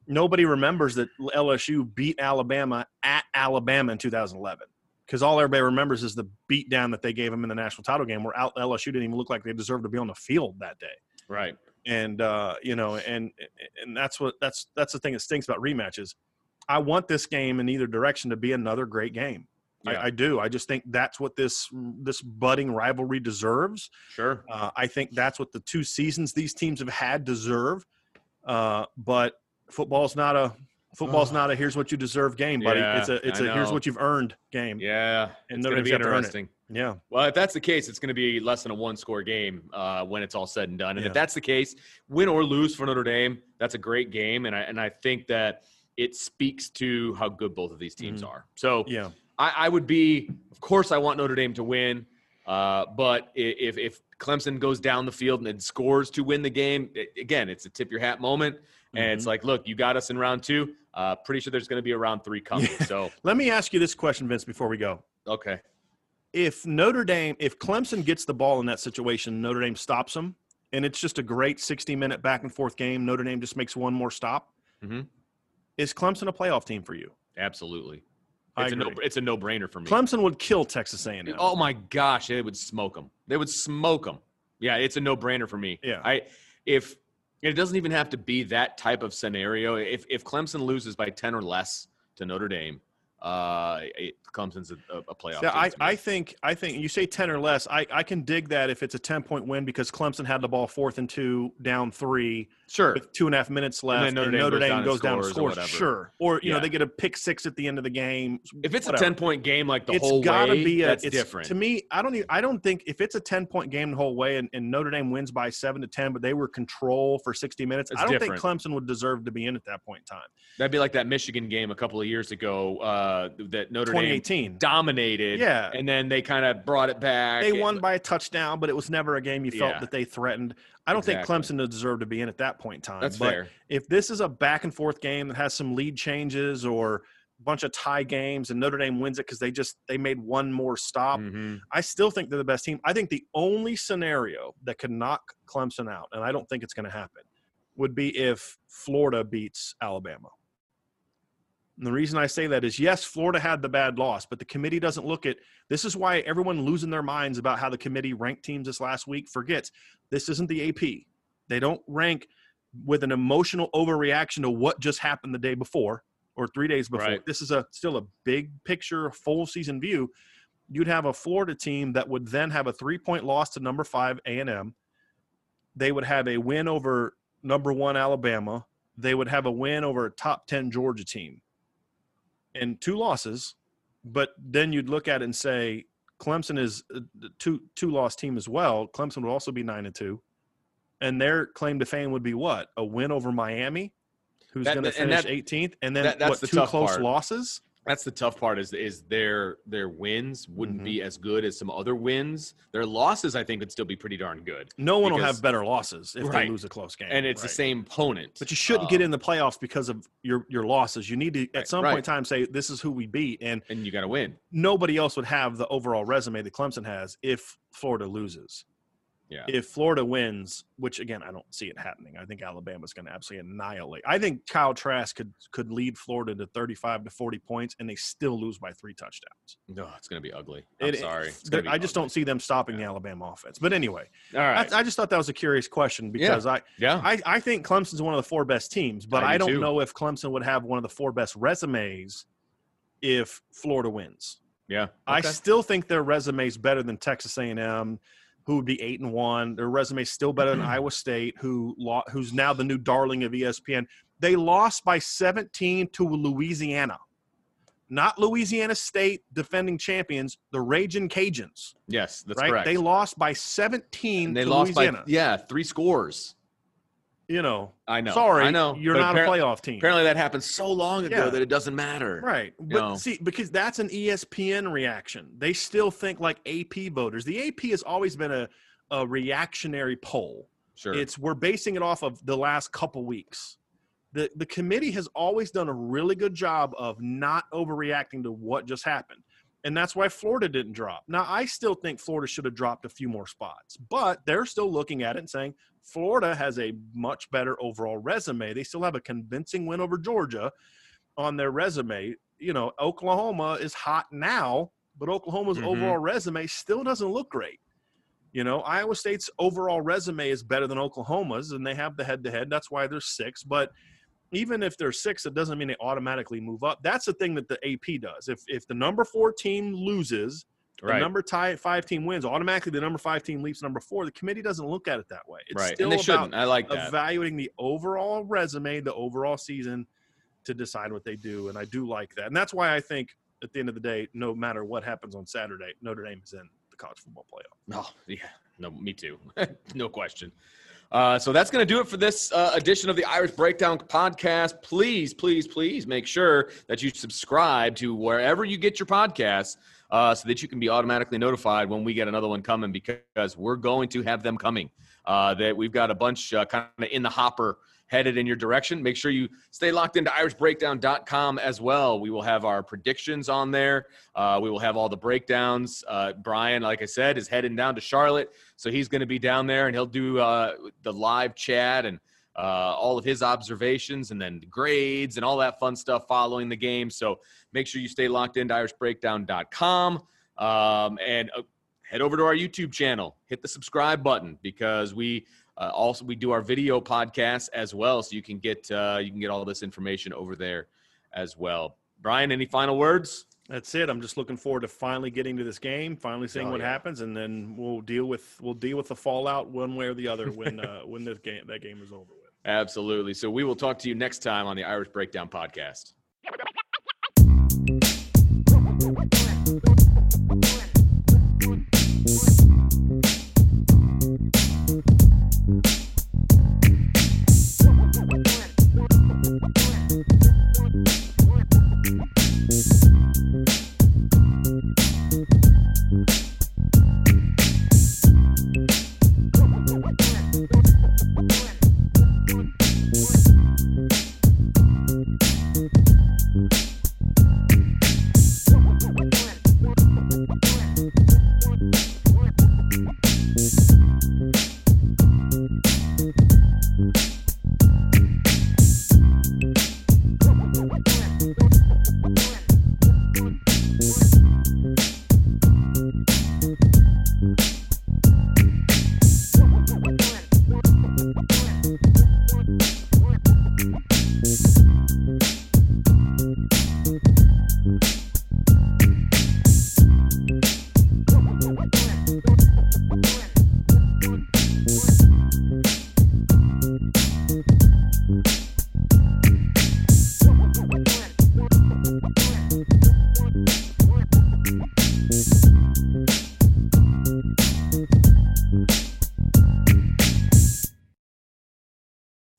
[SPEAKER 2] nobody remembers that LSU beat Alabama at Alabama in 2011 because all everybody remembers is the beat down that they gave them in the national title game, where LSU didn't even look like they deserved to be on the field that day.
[SPEAKER 1] right.
[SPEAKER 2] And uh, you know, and and that's what that's that's the thing that stinks about rematches. I want this game in either direction to be another great game.
[SPEAKER 1] Yeah.
[SPEAKER 2] I, I do. I just think that's what this this budding rivalry deserves.
[SPEAKER 1] Sure.
[SPEAKER 2] Uh, I think that's what the two seasons these teams have had deserve. Uh, but football's not a football's
[SPEAKER 1] Oh.
[SPEAKER 2] not a here's what you deserve game, buddy.
[SPEAKER 1] Yeah,
[SPEAKER 2] it's a it's a here's what you've earned game.
[SPEAKER 1] Yeah,
[SPEAKER 2] And
[SPEAKER 1] it's going to be
[SPEAKER 2] got to earn it.
[SPEAKER 1] interesting.
[SPEAKER 2] Yeah.
[SPEAKER 1] Well, if that's the case, it's going to be less than a one-score game uh, when it's all said and done. And
[SPEAKER 2] Yeah.
[SPEAKER 1] if that's the case, win or lose for Notre Dame, that's a great game, and I and I think that it speaks to how good both of these teams
[SPEAKER 2] Mhm.
[SPEAKER 1] are. So
[SPEAKER 2] Yeah.
[SPEAKER 1] I, I would be, of course, I want Notre Dame to win, uh, but if if Clemson goes down the field and then scores to win the game, i- again, it's a tip your hat moment, and it's
[SPEAKER 2] Mhm.
[SPEAKER 1] like, look, you got us in round two. Uh, pretty sure there's going to be a round three coming.
[SPEAKER 2] Yeah.
[SPEAKER 1] So
[SPEAKER 2] Let me ask you this question, Vince, before we go.
[SPEAKER 1] okay,
[SPEAKER 2] If Notre Dame, if Clemson gets the ball in that situation, Notre Dame stops them, and it's just a great 60 minute back and forth game. Notre Dame just makes one more stop.
[SPEAKER 1] Mhm.
[SPEAKER 2] Is Clemson a playoff team for you?
[SPEAKER 1] absolutely, it's a no, it's a no brainer for me.
[SPEAKER 2] Clemson would kill Texas A&M.
[SPEAKER 1] Oh my gosh, they would smoke them. They would smoke them. Yeah, it's a no-brainer for me.
[SPEAKER 2] Yeah.
[SPEAKER 1] I if it doesn't even have to be that type of scenario. If if Clemson loses by 10 or less to Notre Dame, uh, it, Clemson's a, a playoff.
[SPEAKER 2] Yeah,
[SPEAKER 1] team
[SPEAKER 2] I. I think I think you say ten or less. I, I can dig that if it's a ten point win because Clemson had the ball fourth and two, down three,
[SPEAKER 1] sure.
[SPEAKER 2] with two and a half minutes left,
[SPEAKER 1] then Notre Dame goes down and
[SPEAKER 2] and
[SPEAKER 1] scores or
[SPEAKER 2] scores. Sure, or you know they get a pick six at the end of the game.
[SPEAKER 1] If it's
[SPEAKER 2] whatever.
[SPEAKER 1] a ten point game, like the whole way,
[SPEAKER 2] it's
[SPEAKER 1] whole
[SPEAKER 2] gotta
[SPEAKER 1] way,
[SPEAKER 2] be a,
[SPEAKER 1] that's
[SPEAKER 2] it's,
[SPEAKER 1] different.
[SPEAKER 2] To me, I don't. Even, I don't think if it's a ten point game the whole way and, and Notre Dame wins by seven to ten, but they were control for sixty minutes.
[SPEAKER 1] It's
[SPEAKER 2] I don't
[SPEAKER 1] different.
[SPEAKER 2] think Clemson would deserve to be in at that point in time.
[SPEAKER 1] That'd be like that Michigan game a couple of years ago uh, that Notre Dame
[SPEAKER 2] 2018.
[SPEAKER 1] dominated.
[SPEAKER 2] Yeah.
[SPEAKER 1] and then they kind of brought it back.
[SPEAKER 2] They won by a touchdown, but it was never a game you felt
[SPEAKER 1] Yeah.
[SPEAKER 2] that they threatened. I don't
[SPEAKER 1] Exactly.
[SPEAKER 2] think Clemson deserved to be in at that point in time.
[SPEAKER 1] That's
[SPEAKER 2] but
[SPEAKER 1] fair.
[SPEAKER 2] if this is a back and forth game that has some lead changes or a bunch of tie games and Notre Dame wins it because they just they made one more stop,
[SPEAKER 1] Mhm.
[SPEAKER 2] I still think they're the best team. I think the only scenario that could knock Clemson out, and I don't think it's going to happen, would be if Florida beats Alabama. And the reason I say that is yes, Florida had the bad loss, but the committee doesn't look at this is why everyone losing their minds about how the committee ranked teams this last week forgets this isn't the AP. They don't rank with an emotional overreaction to what just happened the day before or three days before.
[SPEAKER 1] Right.
[SPEAKER 2] This is a still a big picture, full season view. You'd have a Florida team that would then have a three point loss to number five A and M. They would have a win over number one Alabama. They would have a win over a top ten Georgia team, and two losses. But then you'd look at it and say Clemson is uh, a two two loss team as well. Clemson would also be nine and two, and their claim to fame would be what a win over Miami, who's going to finish 18th, and then
[SPEAKER 1] that- that's
[SPEAKER 2] what two close
[SPEAKER 1] part.
[SPEAKER 2] losses.
[SPEAKER 1] That's the tough part is is their their wins wouldn't
[SPEAKER 2] Mhm.
[SPEAKER 1] be as good as some other wins. Their losses, I think, would still be pretty darn good.
[SPEAKER 2] No one will have better losses if
[SPEAKER 1] Right.
[SPEAKER 2] they lose a close game,
[SPEAKER 1] And it's the same opponent.
[SPEAKER 2] But you shouldn't get
[SPEAKER 1] Um,
[SPEAKER 2] in the playoffs because of your your losses. You need to at
[SPEAKER 1] Right,
[SPEAKER 2] some
[SPEAKER 1] right.
[SPEAKER 2] point in time say this is who we beat, and
[SPEAKER 1] and you got to win.
[SPEAKER 2] nobody else would have the overall resume that Clemson has if Florida loses.
[SPEAKER 1] Yeah.
[SPEAKER 2] If Florida wins, which again I don't see it happening, I think Alabama's going to absolutely annihilate. I think Kyle Trask could could lead Florida to 35 to 40 points, and they still lose by three touchdowns.
[SPEAKER 1] No, it's going to be ugly. I'm
[SPEAKER 2] It-
[SPEAKER 1] sorry.
[SPEAKER 2] I just
[SPEAKER 1] ugly.
[SPEAKER 2] don't see them stopping the Alabama offense. But anyway,
[SPEAKER 1] All right.
[SPEAKER 2] I, I just thought that was a curious question because I,
[SPEAKER 1] yeah.
[SPEAKER 2] I I think Clemson's one of the four best teams, but
[SPEAKER 1] I do
[SPEAKER 2] don't
[SPEAKER 1] too.
[SPEAKER 2] know if Clemson would have one of the four best resumes if Florida wins.
[SPEAKER 1] yeah.
[SPEAKER 2] I still think their resume is better than Texas A&M, who would be eight and one. Their resume is still better than Iowa State, who who's now the new darling of ESPN. They lost by 17 to Louisiana, not Louisiana State, defending champions, the Raging Cajuns.
[SPEAKER 1] yes, that's
[SPEAKER 2] right?
[SPEAKER 1] correct.
[SPEAKER 2] They lost by 17
[SPEAKER 1] and they
[SPEAKER 2] to
[SPEAKER 1] lost
[SPEAKER 2] Louisiana.
[SPEAKER 1] by yeah three scores.
[SPEAKER 2] You know,
[SPEAKER 1] I know.
[SPEAKER 2] sorry,
[SPEAKER 1] I know.
[SPEAKER 2] you're not a playoff team.
[SPEAKER 1] Apparently, that happened so long ago
[SPEAKER 2] Yeah.
[SPEAKER 1] that it doesn't matter.
[SPEAKER 2] Right. But
[SPEAKER 1] know.
[SPEAKER 2] see, because that's an ESPN reaction. They still think like AP voters. The AP has always been a, a reactionary poll.
[SPEAKER 1] Sure.
[SPEAKER 2] It's we're basing it off of the last couple weeks. The the committee has always done a really good job of not overreacting to what just happened. And that's why Florida didn't drop. Now, I still think Florida should have dropped a few more spots, but they're still looking at it and saying Florida has a much better overall resume. They still have a convincing win over Georgia on their resume. You know, Oklahoma is hot now, but Oklahoma's
[SPEAKER 1] Mhm.
[SPEAKER 2] overall resume still doesn't look great. You know, Iowa State's overall resume is better than Oklahoma's, and they have the head to head. That's why they're six. But even if they're six, it doesn't mean they automatically move up. That's the thing that the AP does. If if the number four team loses, the number tie, five team wins, automatically the number five team leaps number four. The committee doesn't look at it that way. It's
[SPEAKER 1] right.
[SPEAKER 2] still
[SPEAKER 1] And they
[SPEAKER 2] about
[SPEAKER 1] shouldn't. I like that.
[SPEAKER 2] evaluating the overall resume, the overall season to decide what they do. And I do like that. And that's why I think at the end of the day, no matter what happens on Saturday, Notre Dame is in the college football playoff.
[SPEAKER 1] Oh, yeah. No, me too. no question. Uh, so that's going to do it for this uh, edition of the Irish Breakdown podcast. Please, please, please make sure that you subscribe to wherever you get your podcasts uh, so that you can be automatically notified when we get another one coming because we're going to have them coming. Uh, that we've got a bunch uh, kind of in the hopper headed in your direction. Make sure you stay locked into irishbreakdown.com as well. We will have our predictions on there. Uh, we will have all the breakdowns. Uh, Bryan, like I said, is heading down to Charlotte. So he's going to be down there and he'll do uh, the live chat and uh, all of his observations and then the grades and all that fun stuff following the game. So make sure you stay locked into irishbreakdown.com um, and uh, head over to our YouTube channel. Hit the subscribe button because we uh, also we do our video podcasts as well, so you can get uh, you can get all this information over there as well. Bryan, any final words?
[SPEAKER 2] That's it. I'm just looking forward to finally getting to this game, finally seeing
[SPEAKER 1] Oh,
[SPEAKER 2] what
[SPEAKER 1] yeah.
[SPEAKER 2] happens, and then we'll deal with we'll deal with the fallout one way or the other when uh, when this game that game is over with.
[SPEAKER 1] Absolutely. So we will talk to you next time on the Irish Breakdown podcast.